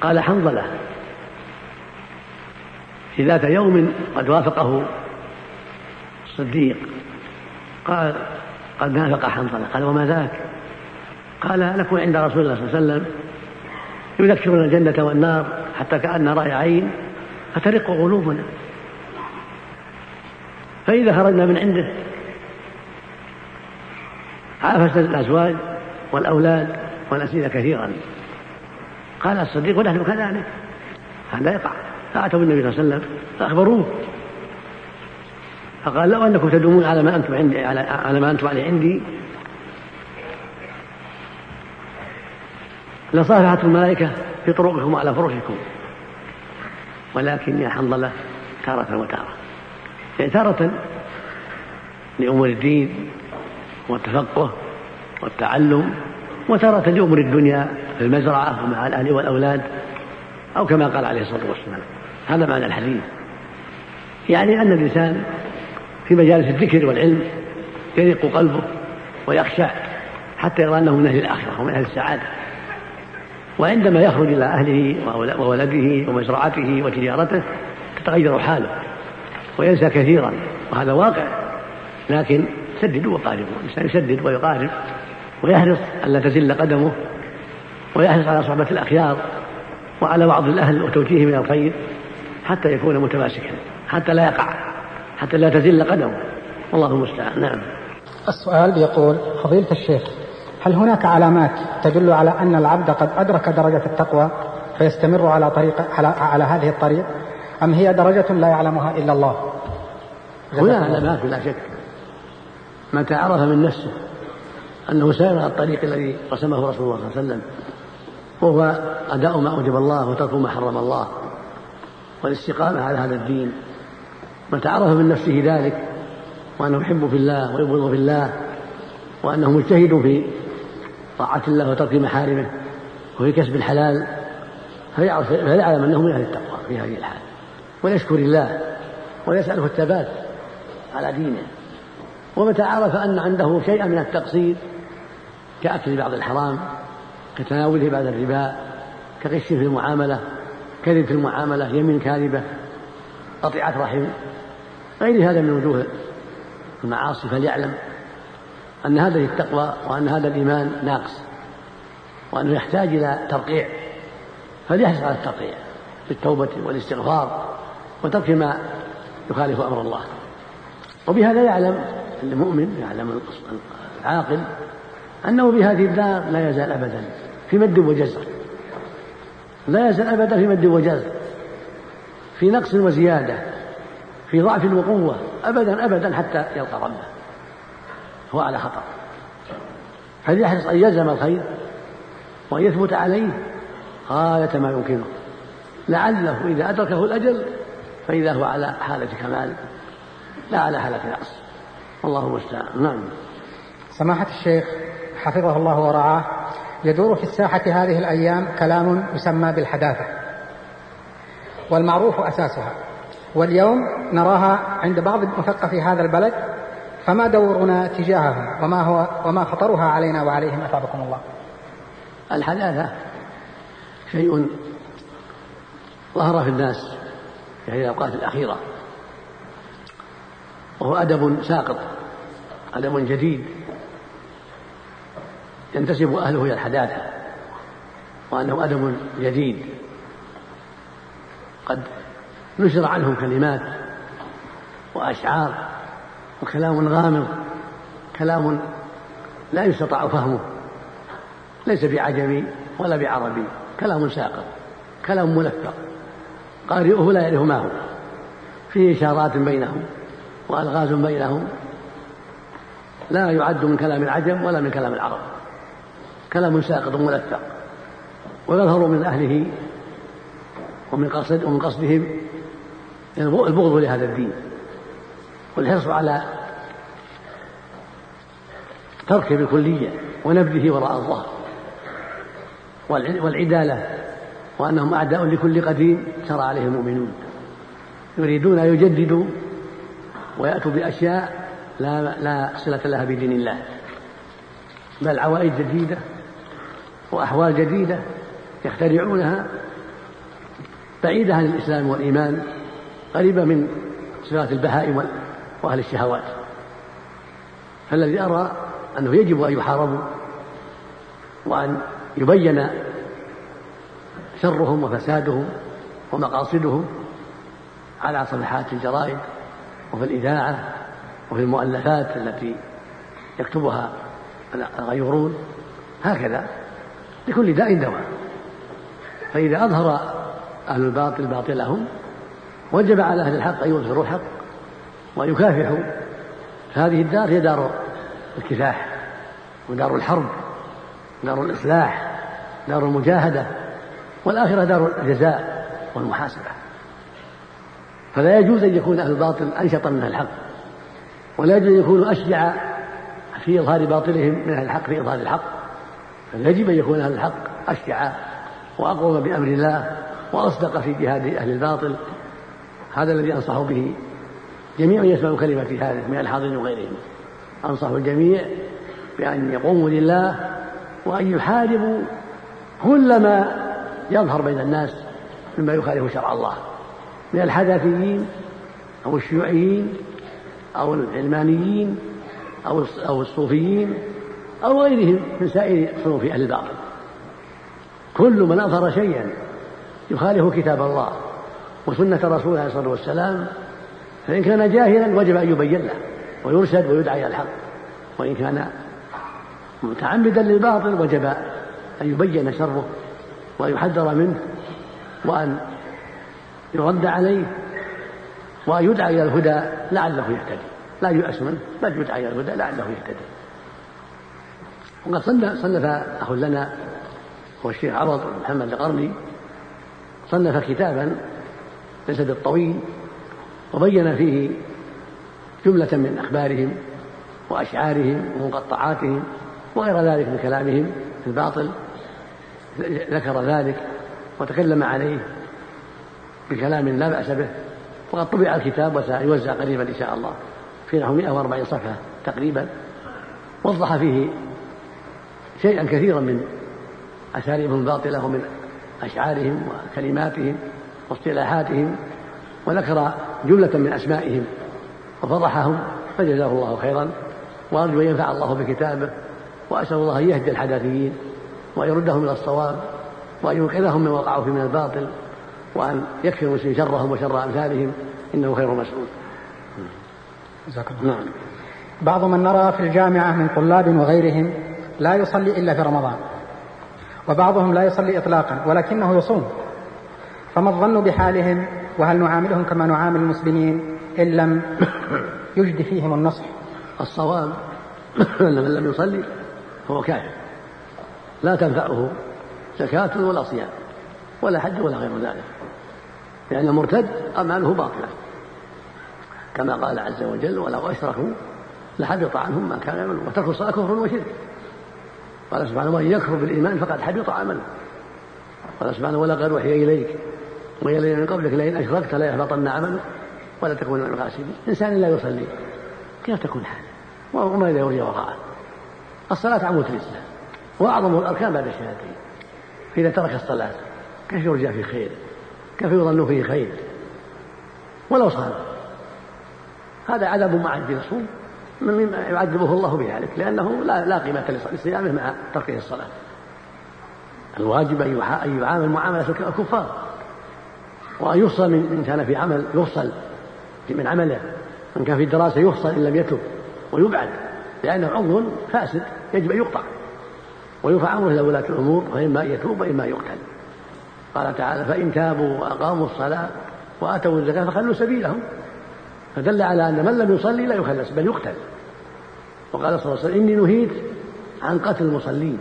قال حنظلة في ذات يوم قد وافقه الصديق. قال قد نافق حنظلة قال وما ذاك؟ قال نكون عند رسول الله صلى الله عليه وسلم يذكرنا الجنة والنار حتى كأن رأي عين فترق قلوبنا. فإذا خرجنا من عنده عافسنا الأزواج والأولاد ونسينا كثيرا. قال الصديق ونحن كذلك. هذا يقع. فأتوا النبي صلى الله عليه وسلم. فأخبروه فقال لو أنكم تدومون على ما أنتم عندي على, على ما أنتم عليه عندي لصافحت الملائكة في طرقكم وعلى فرشكم. ولكن يا حنظلة تارة وتارة. يعني تارة لأمور الدين والتفقه والتعلم وتارة لأمور الدنيا في المزرعة ومع الأهل والأولاد أو كما قال عليه الصلاة والسلام. هذا معنى الحديث. يعني أن الإنسان في مجالس الذكر والعلم يرق قلبه ويخشع حتى يرى أنه من أهل الآخرة ومن أهل السعادة. وعندما يخرج إلى أهله وولده ومزرعته وتجارته تتغير حاله وينسى كثيرا وهذا واقع. لكن سددوا وقاربوا. الإنسان يسدد ويقارب. ويحرص ألا تزل قدمه ويحرص على صحبة الأخيار وعلى وعظ الأهل وتوجيههم إلى الخير حتى يكون متماسكا حتى لا يقع حتى لا تزل قدمه. والله المستعان. نعم. السؤال بيقول فضيلة الشيخ هل هناك علامات تدل على أن العبد قد أدرك درجة التقوى فيستمر على طريق على, على هذه الطريق أم هي درجة لا يعلمها إلا الله؟ هنا علامات بلا شك. متى عرف من نفسه؟ أنه سير على الطريق الذي رسمه رسول الله صلى الله عليه وسلم وهو أداء ما أوجب الله وترك ما حرم الله والاستقامة على هذا الدين متى عرف من نفسه ذلك وأنه يحب في الله ويبغض في الله وأنه مجتهد في طاعة الله وترك محارمه وفي كسب الحلال فيعرف فيعلم أنه من أهل التقوى في هذه الحال ويشكر الله ويسأله الثبات على دينه ومتى عرف أن عنده شيئا من التقصير كأكل بعض الحرام كتناوله بعد الربا كغش في المعاملة كذب في المعاملة يمين كاذبة قطيعة رحم غير هذا من وجوه المعاصي. فليعلم أن هذه التقوى وأن هذا الإيمان ناقص وأنه يحتاج إلى ترقيع. فليحرص على الترقيع بالتوبة والاستغفار وترك ما يخالف أمر الله. وبهذا يعلم المؤمن يعلم العاقل أنه بهذه الدار لا يزال أبدا في مد وجزر. لا يزال أبدا في مد وجزر. في نقص وزيادة. في ضعف وقوة. أبدا أبدا حتى يلقى ربه. هو على خطر. فليحرص أن يلزم الخير؟ وأن يثبت عليه؟ غاية ما يمكنه. لعله إذا أدركه الأجل فإذا هو على حالة كمال لا على حالة نقص. والله المستعان. نعم. سماحة الشيخ حفظه الله ورعاه يدور في الساحة هذه الأيام كلام يسمى بالحداثة. والمعروف أساسها. واليوم نراها عند بعض المثقفي هذا البلد فما دورنا تجاههم وما هو وما خطرها علينا وعليهم أثابكم الله. الحداثة شيء ظهر في الناس في هذه الأوقات الأخيرة. وهو أدب ساقط أدب جديد. ينتسب أهله إلى الحداثة وأنه أدب جديد. قد نشر عنهم كلمات وأشعار وكلام غامض كلام لا يستطاع فهمه ليس بعجمي ولا بعربي كلام ساقط كلام ملفق قارئه لا يعرف ما هو فيه إشارات بينهم وألغاز بينهم لا يعد من كلام العجم ولا من كلام العرب. كلام ساقط ملفق ويظهر من أهله ومن قصد ومن قصدهم البغض لهذا الدين والحرص على تركه بالكلية ونبذه وراء الظهر والعدالة وأنهم أعداء لكل قديم شرع عليه المؤمنون يريدون أن يجددوا ويأتوا بأشياء لا لا صلة لها بدين الله. بل عوائد جديدة وأحوال جديدة يخترعونها بعيدة عن الإسلام والإيمان قريبة من صفات البهائم وأهل الشهوات. فالذي أرى أنه يجب أن يحاربوا وأن يبين شرهم وفسادهم ومقاصدهم على صفحات الجرائد وفي الإذاعة وفي المؤلفات التي يكتبها الغيورون هكذا لكل داء دواء فإذا أظهر أهل الباطل باطلهم وجب على أهل الحق أن يظهروا الحق وأن يكافحوا فهذه الدار هي دار الكفاح ودار الحرب دار الإصلاح دار المجاهدة والآخرة دار الجزاء والمحاسبة. فلا يجوز أن يكون أهل الباطل أنشط من الحق ولا يجوز أن يكونوا أشجع في إظهار باطلهم من أهل الحق في إظهار الحق. فيجب أن يكون أهل الحق أشجع وأقوم بأمر الله وأصدق في جهاد أهل الباطل. هذا الذي أنصح به جميع من يسمع كلمة هذه من الحاضرين وغيرهم. أنصح الجميع بأن يقوموا لله وأن يحاربوا كل ما يظهر بين الناس مما يخالف شرع الله. من الحدثيين أو الشيوعيين أو العلمانيين أو الصوفيين أو غيرهم من سائر صنوف أهل الباطل. كل من أظهر شيئا يخالف كتاب الله وسنة رسوله عليه الصلاة والسلام فإن كان جاهلا وجب أن يبين له ويرشد ويدعى إلى الحق. وإن كان متعمدا للباطل وجب أن يبين شره وأن يحذر منه وأن يرد عليه وأن يدعى إلى الهدى لعله يهتدي. لا يؤس منه بل يدعى إلى الهدى لعله يهتدي. وقد صنف أخ لنا هو الشيخ عوض محمد القرني صنف كتابا ليس بالطويل وبين فيه جملة من أخبارهم وأشعارهم ومقطعاتهم وغير ذلك من كلامهم في الباطل ذكر ذلك وتكلم عليه بكلام لا بأس به وقد طبع الكتاب وسيوزع قريبا إن شاء الله في نحو 140 صفحة تقريبا وضح فيه شيئا كثيرا من أساليبهم الباطلة ومن أشعارهم وكلماتهم واصطلاحاتهم وذكر جملة من أسمائهم وفضحهم فجزاه الله خيرا. وأرجو أن ينفع الله بكتابه وأسأل الله أن يهدي الحداثيين وأن يردهم إلى الصواب وأن ينقذهم من وقعوا فيه من الباطل وأن يكفي المسلمين شرهم وشر أمثالهم إنه خير مسؤول جزاك الله نعم. بعض من نرى في الجامعة من طلاب وغيرهم لا يصلي إلا في رمضان. وبعضهم لا يصلي إطلاقا ولكنه يصوم. فما الظن بحالهم؟ وهل نعاملهم كما نعامل المسلمين إن لم يجد فيهم النصح؟ الصواب أن من لم يصلي فهو كافر. لا تنفعه زكاة ولا صيام ولا حج ولا غير ذلك. لأن المرتد أعماله باطلة. كما قال عز وجل ولو أشركوا لحبط عنهم ما كانوا يعملون. وترك الصلاة كفر وشرك. قال سبحانه ومن يكفر بالإيمان فقد حبط عمله. قال سبحانه ولقد أوحي إليك وإلى من قبلك لئن أشركت لا يحبطن عملك ولا تكون من الغاسلين إنسان لا يصلي كيف تكون حاله؟ وماذا يرجى وراءه. الصلاة عمود الإسلام وأعظم الأركان بعد الشهادتين. فإذا ترك الصلاة كيف يرجى في خير؟ كيف يظن فيه خير؟ ولو صام هذا عذاب معد في الصوم مما يعذبه الله بذلك لأنه لا, لا قيمة لصيامه مع تركه الصلاة. الواجب أن يعامل معاملة الكفار. وأن يفصل من إن كان في عمل يفصل من عمله. من كان في الدراسة يفصل إن لم يتب ويبعد لأنه عضو فاسد يجب أن يقطع. ويرفع أمره إلى ولاة الأمور فإما يتوب وإما يقتل. قال تعالى فإن تابوا وأقاموا الصلاة وآتوا الزكاة فخلوا سبيلهم. فدل على أن من لم يصلي لا يخلص بل يقتل. وقال صلى الله عليه وسلم إني نهيت عن قتل المصلين.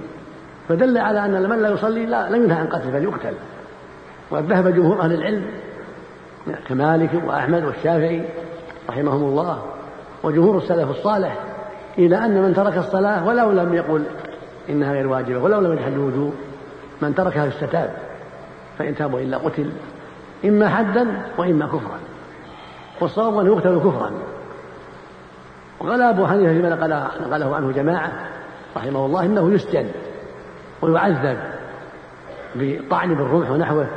فدل على أن من لا يصلي لا لم ينهى عن قتله بل يقتل. وقد ذهب جمهور أهل العلم كمالك وأحمد والشافعي رحمهم الله وجمهور السلف الصالح إلى أن من ترك الصلاة ولو لم يقل إنها غير واجبة ولو لم يجحد الوجوب من تركها يستتاب فإن تابوا إلا قتل إما حدا وإما كفرا. والصواب أنه يقتل كفرا. وقال أبو حنيفة فيما نقله عنه جماعة رحمه الله إنه يسجن ويعذب بطعن بالرمح ونحوه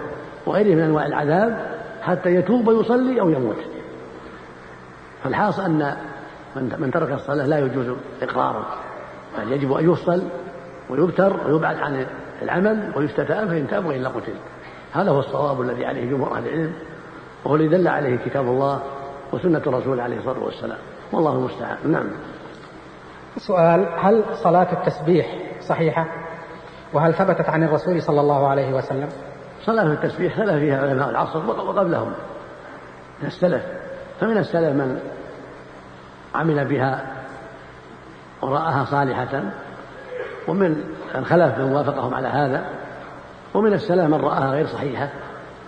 وغيره من أنواع العذاب حتى يتوب ويصلي أو يموت. فالحاصل أن من ترك الصلاة لا يجوز إقراره بل يجب أن يفصل ويبتر ويبعد عن العمل ويستتاب فإن تاب وإلا قتل. هذا هو الصواب الذي عليه جمهور أهل العلم. وهو الذي دل عليه كتاب الله وسنة الرسول عليه الصلاة والسلام. والله المستعان. نعم. سؤال هل صلاة التسبيح صحيحة؟ وهل ثبتت عن الرسول صلى الله عليه وسلم؟ صلاة التسبيح ثلاث فيها علماء العصر وقبلهم. من السلف. فمن السلف من عمل بها ورآها صالحة. ومن الخلف من وافقهم على هذا. ومن السلف من رآها غير صحيحة.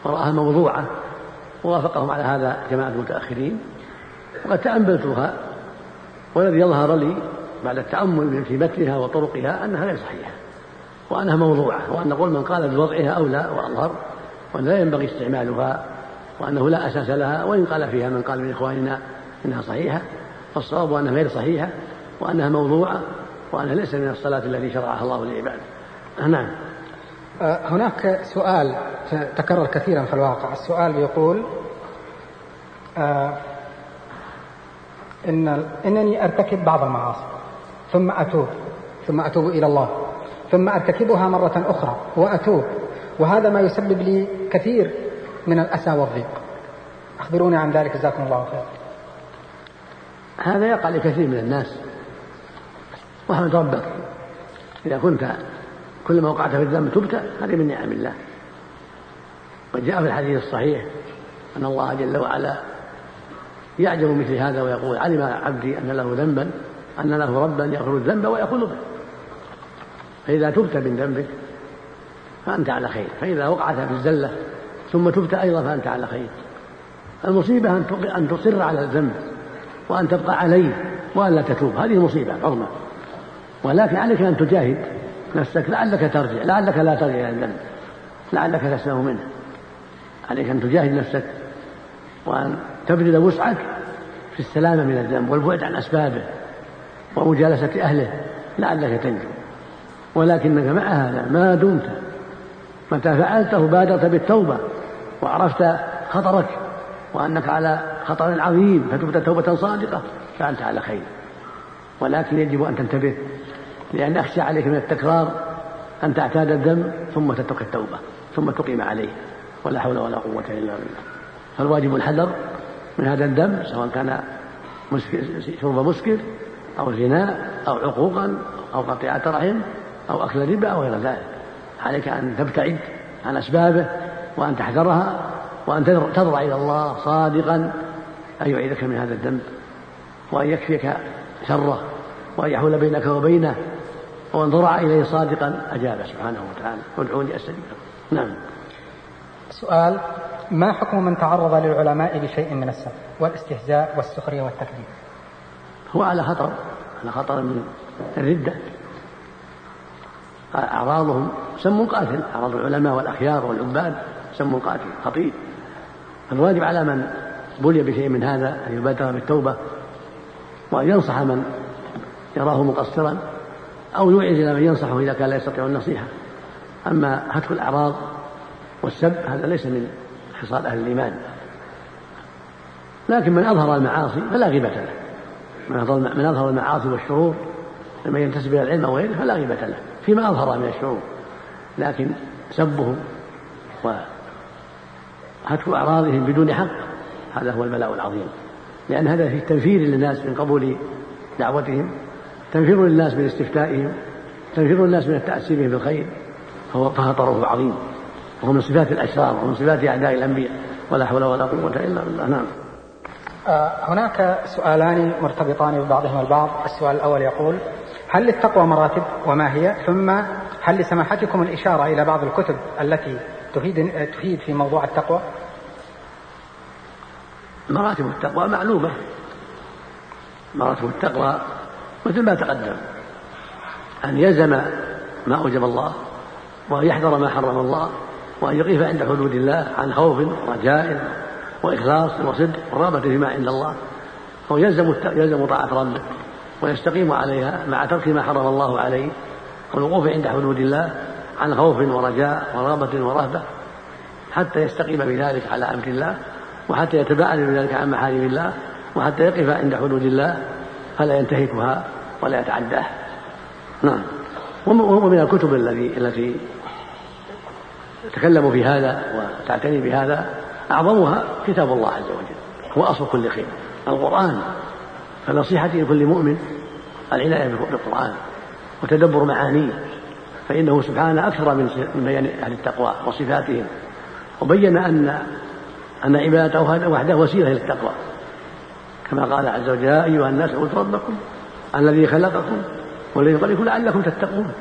ورآها موضوعة. ووافقهم على هذا جماعة المتأخرين. وقد تأملتها والذي يظهر لي بعد التأمل في متنها وطرقها أنها غير صحيحة وأنها موضوعة وأن قول من قال بوضعها أولى وأظهر وأن لا ينبغي استعمالها وأنه لا أساس لها وإن قال فيها من قال من إخواننا إنها صحيحة فالصواب أنها غير صحيحة وأنها موضوعة وأنها ليس من الصلاة التي شرعها الله لعباده نعم. هناك سؤال تكرر كثيرا في الواقع. السؤال يقول أه، إن إنني أرتكب بعض المعاصي ثم أتوب ثم أتوب إلى الله ثم أرتكبها مرة أخرى وأتوب وهذا ما يسبب لي كثير من الأسى والضيق. أخبروني عن ذلك جزاكم الله خير هذا يقع لكثير من الناس. وأحمد ربك إذا كنت كلما وقعت في الذنب تبت هذه من نعم الله. قد جاء في الحديث الصحيح أن الله جل وعلا يعجب مثل هذا ويقول علم عبدي أن له ذنبا أن له ربا يغفر الذنب ويأخذ به. فإذا تبت من ذنبك فأنت على خير فإذا وقعت في الزلة ثم تبت أيضا فأنت على خير. المصيبة أن تصر على الذنب وأن تبقى عليه وأن لا تتوب هذه مصيبة عظمى. ولكن عليك أن تجاهد. نفسك لعلك ترجع لعلك لا ترجع إلى الذنب لعلك تسلم منه. عليك أن تجاهد نفسك وأن تبذل وسعك في السلامة من الذنب والبعد عن أسبابه ومجالسة أهله لعلك تنجو. ولكنك مع هذا ما دمت متى فعلته بادرت بالتوبة وعرفت خطرك وأنك على خطر عظيم فتبت توبة صادقة فأنت على خير. ولكن يجب أن تنتبه لأن أخشى عليك من التكرار أن تعتاد الذنب ثم تترك التوبة ثم تقيم عليه ولا حول ولا قوة إلا بالله. فالواجب الحذر من هذا الذنب سواء كان شرب مسكر أو زنا أو عقوقا أو قطيعة رحم أو أكل ربا أو غير ذلك. عليك أن تبتعد عن أسبابه وأن تحذرها وأن تضرع إلى الله صادقا أن يعيذك من هذا الذنب وأن يكفيك شره وأن يحول بينك وبينه وأن ضرع إليه صادقا أجاب سبحانه وتعالى. وادعوني أستجب نعم. سؤال ما حكم من تعرض للعلماء بشيء من السب والاستهزاء والسخرية والتكذيب؟ هو على خطر على خطر من الردة. أعراضهم سم قاتل. أعراض العلماء والأخيار والعباد سم قاتل خطير. الواجب على من بلي بشيء من هذا أن يبادر بالتوبة وأن ينصح من يراه مقصرا. أو يوعز إلى من ينصحه إذا كان لا يستطيع النصيحة. أما هتك الأعراض والسب هذا ليس من خصال أهل الإيمان. لكن من أظهر المعاصي فلا غيبة له. من أظهر المعاصي والشرور لمن ينتسب إلى العلم أو غيره فلا غيبة له. فيما أظهر من الشعور لكن سبهم وهتك أعراضهم بدون حق هذا هو البلاء العظيم. لأن هذا فيه تنفير للناس من قبول دعوتهم تنفير للناس من استفتائهم تنفير الناس من التأسي بهم بالخير فهو فخطره عظيم. وهو من صفات الأشرار ومن صفات أعداء الأنبياء. ولا حول ولا قوة إلا بالله. نعم. آه، هناك سؤالان مرتبطان ببعضهما البعض. السؤال الأول يقول هل للتقوى مراتب وما هي؟ ثم هل لسماحتكم الإشارة إلى بعض الكتب التي تفيد, تفيد في موضوع التقوى؟ مراتب التقوى معلومة. مراتب التقوى مثل ما تقدم. أن يلزم ما أوجب الله وأن يحذر ما حرم الله وأن يقف عند حدود الله عن خوف ورجاء وإخلاص وصدق ورغبة فيما عند الله. فهو يلزم يلزم طاعة ربه ويستقيم عليها مع ترك ما حرم الله عليه والوقوف عند حدود الله عن خوف ورجاء ورغبة ورهبة حتى يستقيم بذلك على أمر الله وحتى يتباعد بذلك عن محارم الله وحتى يقف عند حدود الله فلا ينتهكها ولا يتعداها نعم. ومن الكتب التي التي تتكلم في هذا وتعتني بهذا. أعظمها كتاب الله عز وجل. هو أصل كل خير. القرآن. فنصيحتي لكل مؤمن العناية بالقرآن وتدبر معانيه. فإنه سبحانه أكثر من بيان أهل التقوى وصفاتهم. وبين أن أن عبادته وحده وسيلة للتقوى. كما قال عز وجل يا أيها الناس اعبدوا ربكم الذي خلقكم والذي خلقكم لعلكم تتقون.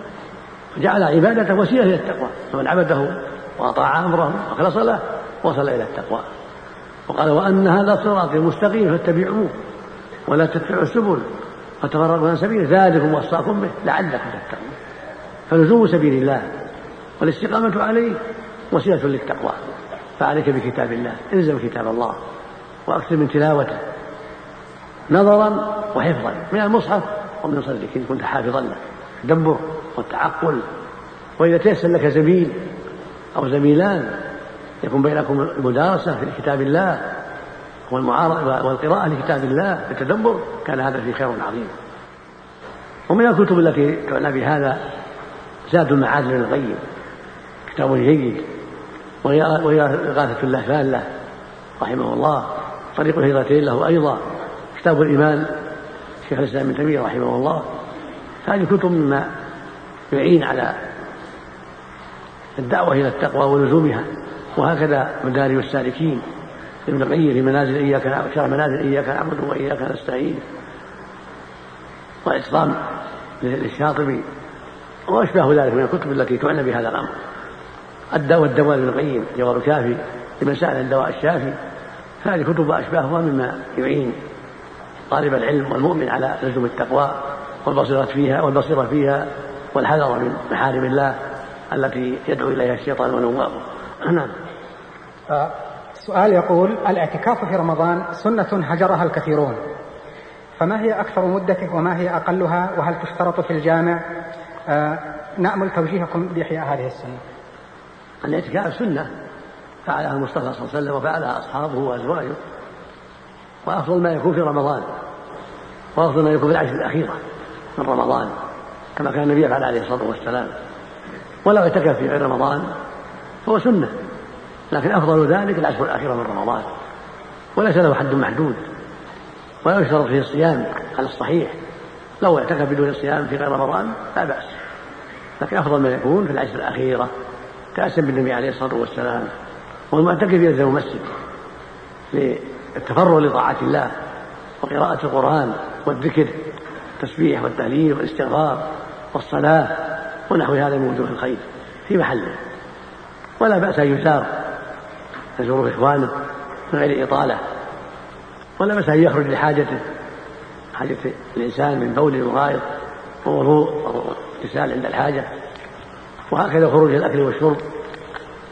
فجعل عبادته وسيلة إلى التقوى فمن عبده وأطاع أمره وأخلص له وصل إلى التقوى. وقال وأن هذا صراطي مستقيم فاتبعوه ولا تتبعوا السبل فتفرقوا عن سبيله ذلكم وصاكم به لعلكم تتقون. فلزوم سبيل الله والاستقامة عليه وسيلة للتقوى. فعليك بكتاب الله الزم كتاب الله وأكثر من تلاوته نظرا وحفظا من المصحف ومن صدرك إن كنت حافظا له. التدبر والتعقل. وإذا تيسر لك زميل أو زميلان يكون بينكم المدارسة في كتاب الله والقراءة لكتاب الله بالتدبر كان هذا فيه خير عظيم. ومن الكتب التي تعنى بهذا زاد المعاد للغيب. كتاب جيد. وهي إغاثة اللهفان له رحمه الله. طريق الهجرتين له أيضا. كتاب الإيمان شيخ الإسلام ابن تيمية رحمه الله هذه كتب مما يعين على الدعوة إلى التقوى ولزومها. وهكذا مدارج السالكين ابن القيم في منازل إياك شرح منازل إياك نعبد وإياك نستعين وإتقان للشاطبي وأشباه ذلك من الكتب التي تعنى بهذا الأمر. الدواء والدواء ابن القيم جواب الكافي لمن سأل الدواء الشافي هذه كتب وأشباهها مما يعين طالب العلم والمؤمن على لزوم التقوى والبصيرة فيها والبصيرة فيها والحذر من محارم الله التي يدعو إليها الشيطان ونوابه نعم. السؤال يقول الاعتكاف في رمضان سنة هجرها الكثيرون. فما هي أكثر مدته وما هي أقلها؟ وهل تشترط في الجامع؟ آه نأمل توجيهكم بإحياء هذه السنة. الاعتكاف سنة. فعلها المصطفى صلى الله عليه وسلم وفعلها أصحابه وأزواجه. وأفضل ما يكون في رمضان وأفضل ما يكون في العشر الأخيرة من رمضان كما كان النبي يفعل عليه الصلاة والسلام. ولو اعتكف في غير رمضان فهو سنة لكن أفضل ذلك العشر الأخيرة من رمضان. وليس له حد محدود ولا يشترط فيه الصيام على الصحيح. لو اعتكف بدون الصيام في غير رمضان لا بأس. لكن أفضل ما يكون في العشر الأخيرة تأسم بالنبي عليه الصلاة والسلام. والمعتكف يلزم المسجد للتفرغ لطاعة الله وقراءة القرآن والذكر التسبيح والتهليل والاستغفار والصلاة ونحو هذا من وجوه الخير في محله. ولا بأس أن يزار يزور إخوانه من غير إطالة. ولا بأس أن يخرج لحاجته حاجة الإنسان من بول وغائط ووضوء واغتسال عند الحاجة. وهكذا خروج الأكل والشرب.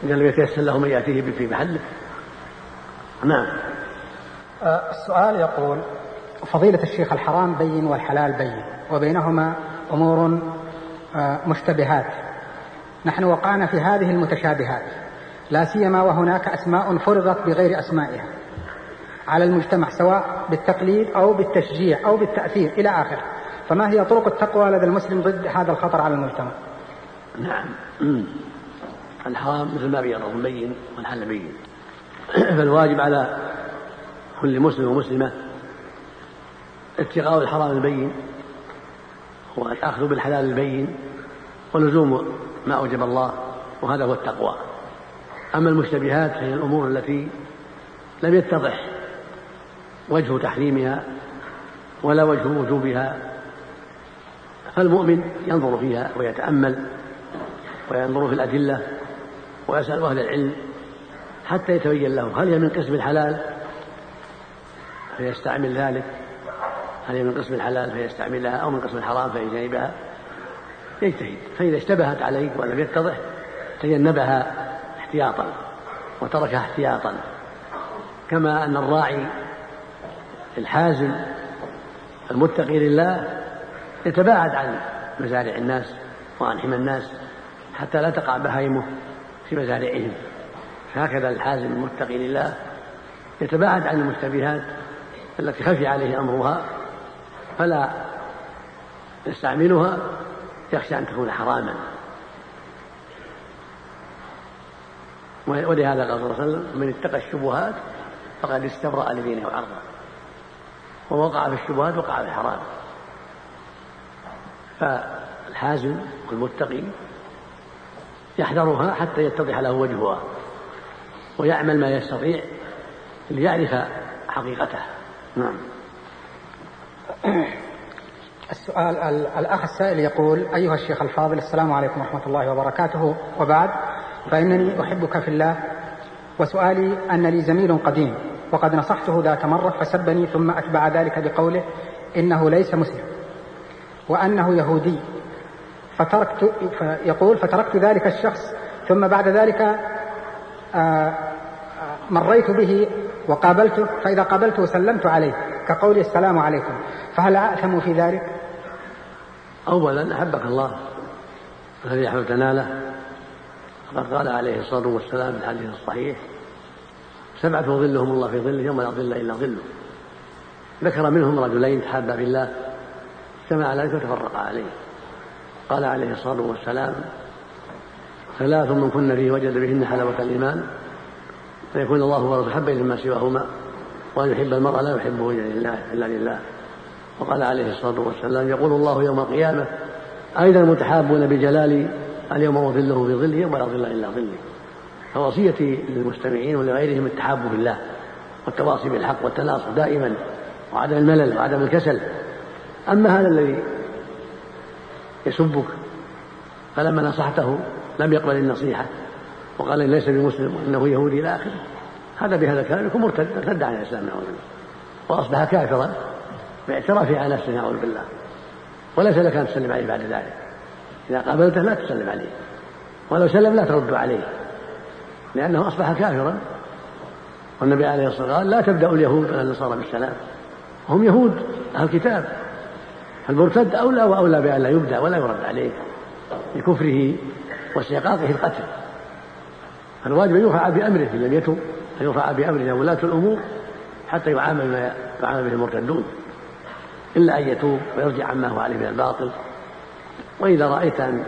إذا لم يتيسر له من يأتيه في محله. نعم. السؤال يقول فضيلة الشيخ الحرام بين والحلال بين وبينهما أمور آه، مشتبهات. نحن وقعنا في هذه المتشابهات لا سيما وهناك أسماء فرضت بغير أسمائها على المجتمع سواء بالتقليد أو بالتشجيع أو بالتأثير إلى آخره. فما هي طرق التقوى لدى المسلم ضد هذا الخطر على المجتمع؟ نعم. الحرام مثل ما بين مبين والحل بين. فالواجب على كل مسلم ومسلمة اتقاء الحرام البين والأخذ بالحلال البين ولزوم ما أوجب الله وهذا هو التقوى. أما المشتبهات فهي الأمور التي لم يتضح وجه تحريمها ولا وجه وجوبها فالمؤمن ينظر فيها ويتأمل وينظر في الأدلة ويسأل أهل العلم حتى يتبين له هل هي من قسم الحلال فيستعمل ذلك. هل من قسم الحلال فيستعملها أو من قسم الحرام فيجتنبها يجتهد فإذا اشتبهت عليه ولم يتضح تجنبها احتياطا وتركها احتياطا. كما أن الراعي الحازم المتقي لله يتباعد عن مزارع الناس وعن حمى الناس حتى لا تقع بهائمه في مزارعهم. فهكذا الحازم المتقي لله يتباعد عن المشتبهات التي خفي عليه أمرها فلا يستعملها يخشى أن تكون حراما. ولهذا قال صلى الله عليه وسلم من اتقى الشبهات فقد استبرأ لدينه وعرضه. ووقع في الشبهات وقع في الحرام. فالحازم والمتقي يحذرها حتى يتضح له وجهها ويعمل ما يستطيع ليعرف حقيقتها نعم. السؤال الأخ السائل يقول أيها الشيخ الفاضل السلام عليكم ورحمة الله وبركاته. وبعد فإنني أحبك في الله وسؤالي أن لي زميل قديم وقد نصحته ذات مرة فسبني ثم أتبع ذلك بقوله إنه ليس مسلم وأنه يهودي. فتركت يقول فتركت ذلك الشخص ثم بعد ذلك آه، آه، مريت به وقابلته فإذا قابلته سلمت عليه كقول السلام عليكم. فهل أأثم في ذلك؟ أولا أحبك الله. الذي أحببت ناله فقد قال عليه الصلاة والسلام في الحديث الصحيح سبعة ظلهم الله في ظله يوم لا ظل إلا ظله. ذكر منهم رجلين تحابا في الله اجتمع على ذلك وتفرقا عليه. قال عليه الصلاة والسلام ثلاث من كن فيه وجد بهن حلاوة الإيمان. فيكون الله ورسوله حب مما سواهما وأن يحب المرء لا يحبه إلا لله وقال عليه الصلاة والسلام يقول الله يوم القيامة أين المتحابون بجلالي اليوم أظله في ظله ولا ظل إلا ظلي فوصيتي للمستمعين ولغيرهم التحاب بالله والتواصي بالحق والتناصر دائما وعدم الملل وعدم الكسل. أما هذا الذي يسبك فلما نصحته لم يقبل النصيحة. وقال ليس بمسلم وإنه يهودي إلى آخره. هذا بهذا الكلام يكون مرتد ارتد عن الإسلام نعوذ بالله. وأصبح كافرا باعترافه على نفسه نعوذ بالله. وليس لك أن تسلم عليه بعد ذلك. إذا قابلته لا تسلم عليه. ولو سلم لا ترد عليه. لأنه أصبح كافرا. والنبي عليه الصلاة والسلام قال لا تبدأ اليهود ولا النصارى بالسلام. هم يهود أهل الكتاب. المرتد أولى وأولى بأن لا يبدأ ولا يرد عليه. لكفره واستيقاظه القتل. الواجب أن يرفع بأمره إن لم يتب أن يرفع بأمره ولاة الأمور حتى يعامل ما يعامل به المرتدون. إلا أن يتوب ويرجع عما هو عليه من الباطل. وإذا رأيت أن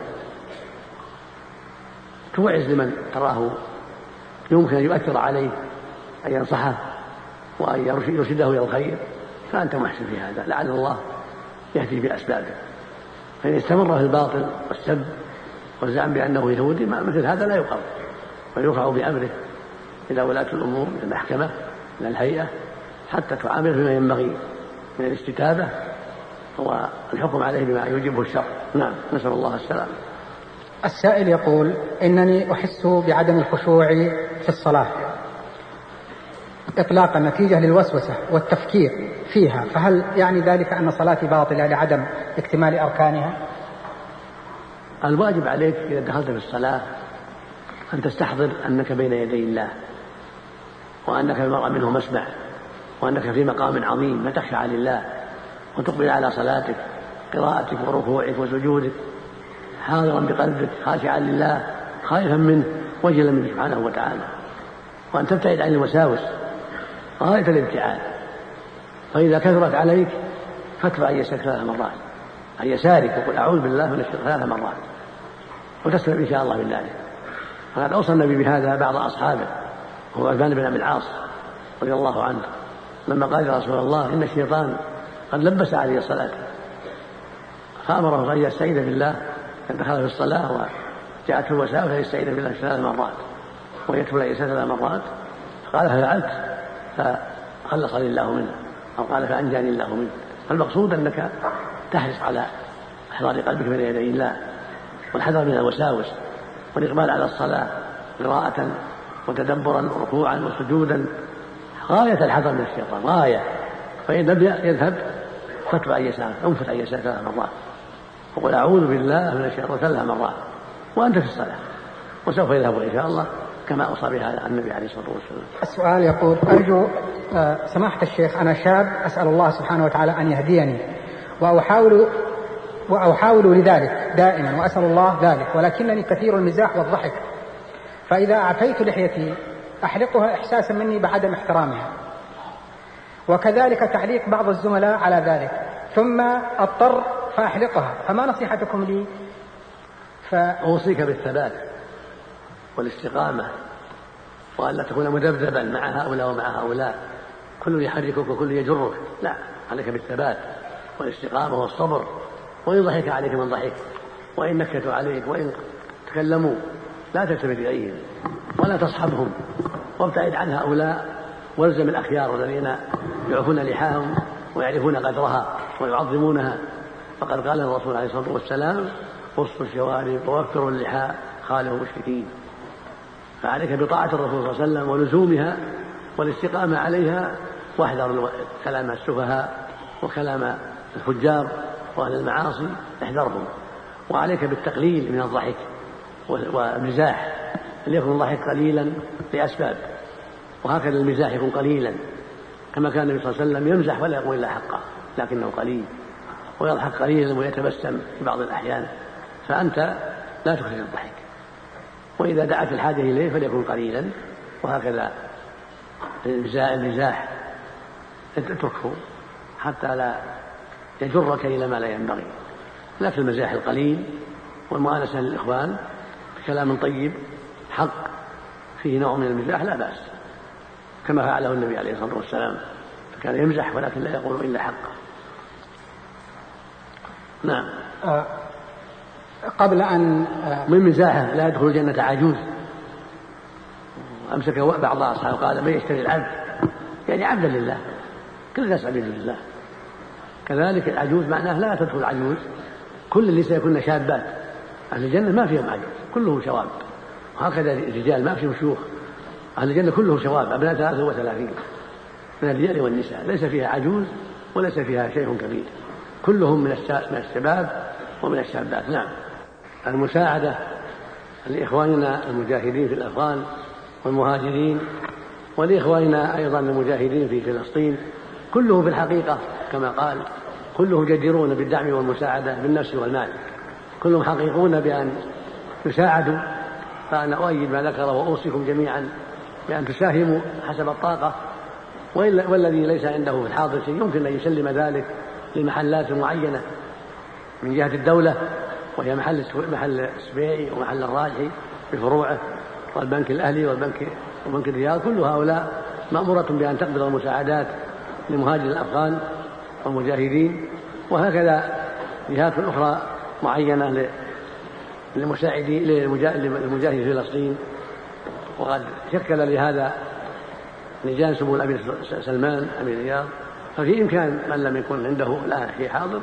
توعز لمن تراه يمكن أن يؤثر عليه أن ينصحه وأن يرشده إلى الخير فأنت محسن في هذا. لعل الله يهدي بأسبابه. فإن استمر في الباطل والسب والزعم بأنه يهودي مثل هذا لا يقر ويرفع بأمره إلى ولاة الأمور إلى المحكمة إلى الهيئة حتى تعامل فيما ينبغي من الاستتابة والحكم عليه بما يوجبه الشرع. نعم نسأل الله السلامة. السائل يقول إنني أحس بعدم الخشوع في الصلاة. إطلاقا نتيجة للوسوسة والتفكير فيها فهل يعني ذلك أن صلاتي باطلة لعدم اكتمال أركانها؟ الواجب عليك إذا دخلت في الصلاة أن تستحضر أنك بين يدي الله وأنك المرء منه مسمع وأنك في مقام عظيم لا عن الله وتقبل على صلاتك قراءتك وركوعك وسجودك حاضرا بقلبك خاشعا لله خائفا منه وجلا منه سبحانه وتعالى. وأن تبتعد عن الوساوس غاية الابتعاد. فإذا كثرت عليك فاتبع عن يسارك ثلاث مرات. عن يسارك وقل أعوذ بالله من الشر ثلاث مرات. وتسلم إن شاء الله من ذلك فقد أوصى النبي بهذا بعض أصحابه هو عثمان بن أبي العاص رضي الله عنه لما قال يا رسول الله إن الشيطان قد لبس عليه الصلاة. فأمره أن يستعيذ بالله أن دخل في الصلاة وجاءته الوساوس فيستعيذ بالله ثلاث مرات ويكتب العيسى ثلاث مرات. قال ففعلت فخلصني الله منه أو قال فأنجاني الله منه. فالمقصود أنك تحرص على إحضار قلبك بين يدي الله والحذر من الوساوس. والإقبال على الصلاة قراءة وتدبرا وركوعا وسجودا. غاية الحذر من الشيطان غاية. فإن لم يذهب فتوى عن يسار انفت عن يسار ثلاث مرات. وقل أعوذ بالله من الشيطان ثلاث مرات. وأنت في الصلاة. وسوف يذهب إن شاء الله كما أوصى بها النبي عليه الصلاة والسلام. السؤال يقول أرجو آه، سماحة الشيخ أنا شاب أسأل الله سبحانه وتعالى أن يهديني. وأحاول وأحاول لذلك دائما وأسأل الله ذلك ولكنني كثير المزاح والضحك. فإذا أعفيت لحيتي أحلقها إحساسا مني بعدم احترامها. وكذلك تعليق بعض الزملاء على ذلك. ثم أضطر فأحلقها. فما نصيحتكم لي؟ ف... أوصيك بالثبات والاستقامة وألا تكون مذبذبا مع هؤلاء ومع هؤلاء. كل يحركك وكل يجرك. لا عليك بالثبات والاستقامة والصبر. وإن ضحك عليك من ضحك وإن نكتوا عليك وإن تكلموا لا تلتفت إليهم ولا تصحبهم وابتعد عن هؤلاء وألزم الأخيار الذين يعفون لحاهم ويعرفون قدرها ويعظمونها. فقد قال الرسول عليه الصلاة والسلام قصوا الشوارب ووفروا اللحى خالوا المشركين. فعليك بطاعة الرسول صلى الله عليه وسلم ولزومها والاستقامة عليها واحذر كلام السفهاء وكلام الفجار وأهل المعاصي احذرهم. وعليك بالتقليل من الضحك والمزاح. ليكن الضحك قليلا لأسباب. وهكذا المزاح يكون قليلا. كما كان النبي صلى الله عليه وسلم يمزح ولا يقول إلا حقه لكنه قليل. ويضحك قليلا ويتبسم في بعض الأحيان. فأنت لا تخرج الضحك. وإذا دعت الحاجة إليه فليكن قليلا. وهكذا المزاح اتركه حتى لا يجرك إلى ما لا ينبغي. لكن المزاح القليل والمؤانسة للإخوان بكلام طيب حق فيه نوع من المزاح لا بأس. كما فعله النبي عليه الصلاة والسلام. فكان يمزح ولكن لا يقول إلا حقه نعم. أه قبل أن أه من مزاحه لا يدخل الجنة عجوز. أمسك بعض أصحابه قال من يشتري العبد. يعني عبدا لله. كل الناس عبيد لله. كذلك العجوز معناه لا تدخل العجوز. كل النساء يكون شابات أهل الجنة ما فيهم عجوز كلهم شواب وهكذا الرجال ما فيهم شيوخ أهل الجنة كلهم شباب أبناء ثلاثة وثلاثين. من الرجال والنساء ليس فيها عجوز وليس فيها شيء كبير. كلهم من من الشباب ومن الشابات. نعم. المساعدة لإخواننا المجاهدين في الأفغان والمهاجرين ولإخواننا أيضا المجاهدين في فلسطين. كله في الحقيقة كما قال كلهم جديرون بالدعم والمساعدة بالنفس والمال. كلهم حقيقون بأن يساعدوا فأنا أؤيد ما ذكر وأوصيكم جميعا بأن تساهموا حسب الطاقة. والذي ليس عنده في الحاضر شيء يمكن أن يسلم ذلك لمحلات معينة من جهة الدولة وهي محل محل السبيعي ومحل الراجحي بفروعه والبنك الأهلي والبنك وبنك الرياض. كل هؤلاء مأمورة بأن تقبض المساعدات لمهاجر الأفغان والمجاهدين وهكذا جهات أخرى معينة للمساعدين للمجاهد في فلسطين. وقد شكل لهذا لجان سمو الامير سلمان أمير الرياض. ففي إمكان من لم يكن عنده الآن في حاضر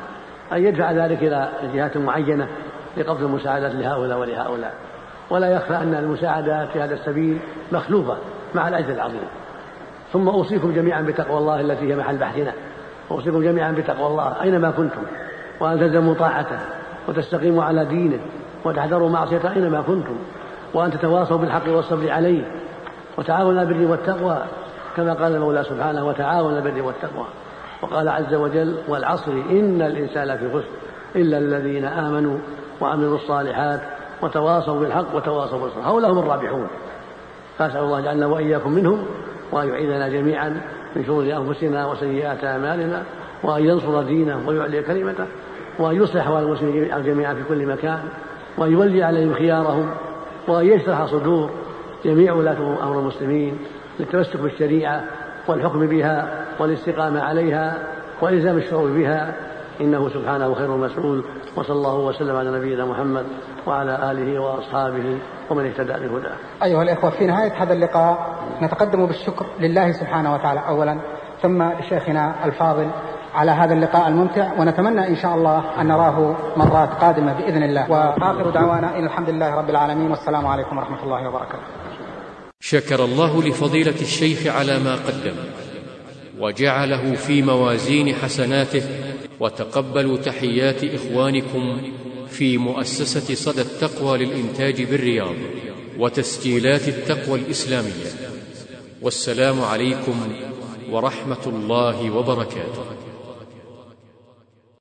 أن يدفع ذلك إلى جهات معينة لقبض المساعدات لهؤلاء ولهؤلاء. ولا يخفى أن المساعدات في هذا السبيل مخلوفة مع الأجر العظيم. ثم أوصيكم جميعا بتقوى الله التي هي محل بحثنا. أوصيكم جميعا بتقوى الله أينما كنتم وأن تلزموا طاعته وتستقيموا على دينه وتحذروا معصيته أينما كنتم وأن تتواصوا بالحق والصبر عليه وتعاونوا البر والتقوى كما قال المولى سبحانه وتعاونوا البر والتقوى. وقال عز وجل والعصر إن الإنسان لفي خسر إلا الذين آمنوا وعملوا الصالحات وتواصوا بالحق وتواصوا بالصبر. هؤلاء هم الرابحون. فأسأل الله جعلنا وإياكم منهم وأن يعيذنا جميعا من شرور أنفسنا وسيئات أعمالنا وأن ينصر دينه ويعلي كلمته وأن يصلح أحوال المسلمين جميعا في كل مكان وأن يولي عليهم خيارهم وأن يشرح صدور جميع ولاة أمر المسلمين للتمسك بالشريعة والحكم بها والاستقامة عليها والزام الشعور بها إنه سبحانه خير مسؤول وصلى الله وسلم على نبينا محمد وعلى آله وأصحابه ومن اهتدى بهداه. أيها الإخوة في نهاية هذا اللقاء نتقدم بالشكر لله سبحانه وتعالى اولا ثم لشيخنا الفاضل على هذا اللقاء الممتع ونتمنى إن شاء الله أن نراه مرات قادمة بإذن الله وآخر دعوانا إن الحمد لله رب العالمين والسلام عليكم ورحمة الله وبركاته. شكر الله لفضيلة الشيخ على ما قدم وجعله في موازين حسناته وتقبلوا تحيات إخوانكم في مؤسسة صدى التقوى للإنتاج بالرياض وتسجيلات التقوى الإسلامية. والسلام عليكم ورحمة الله وبركاته.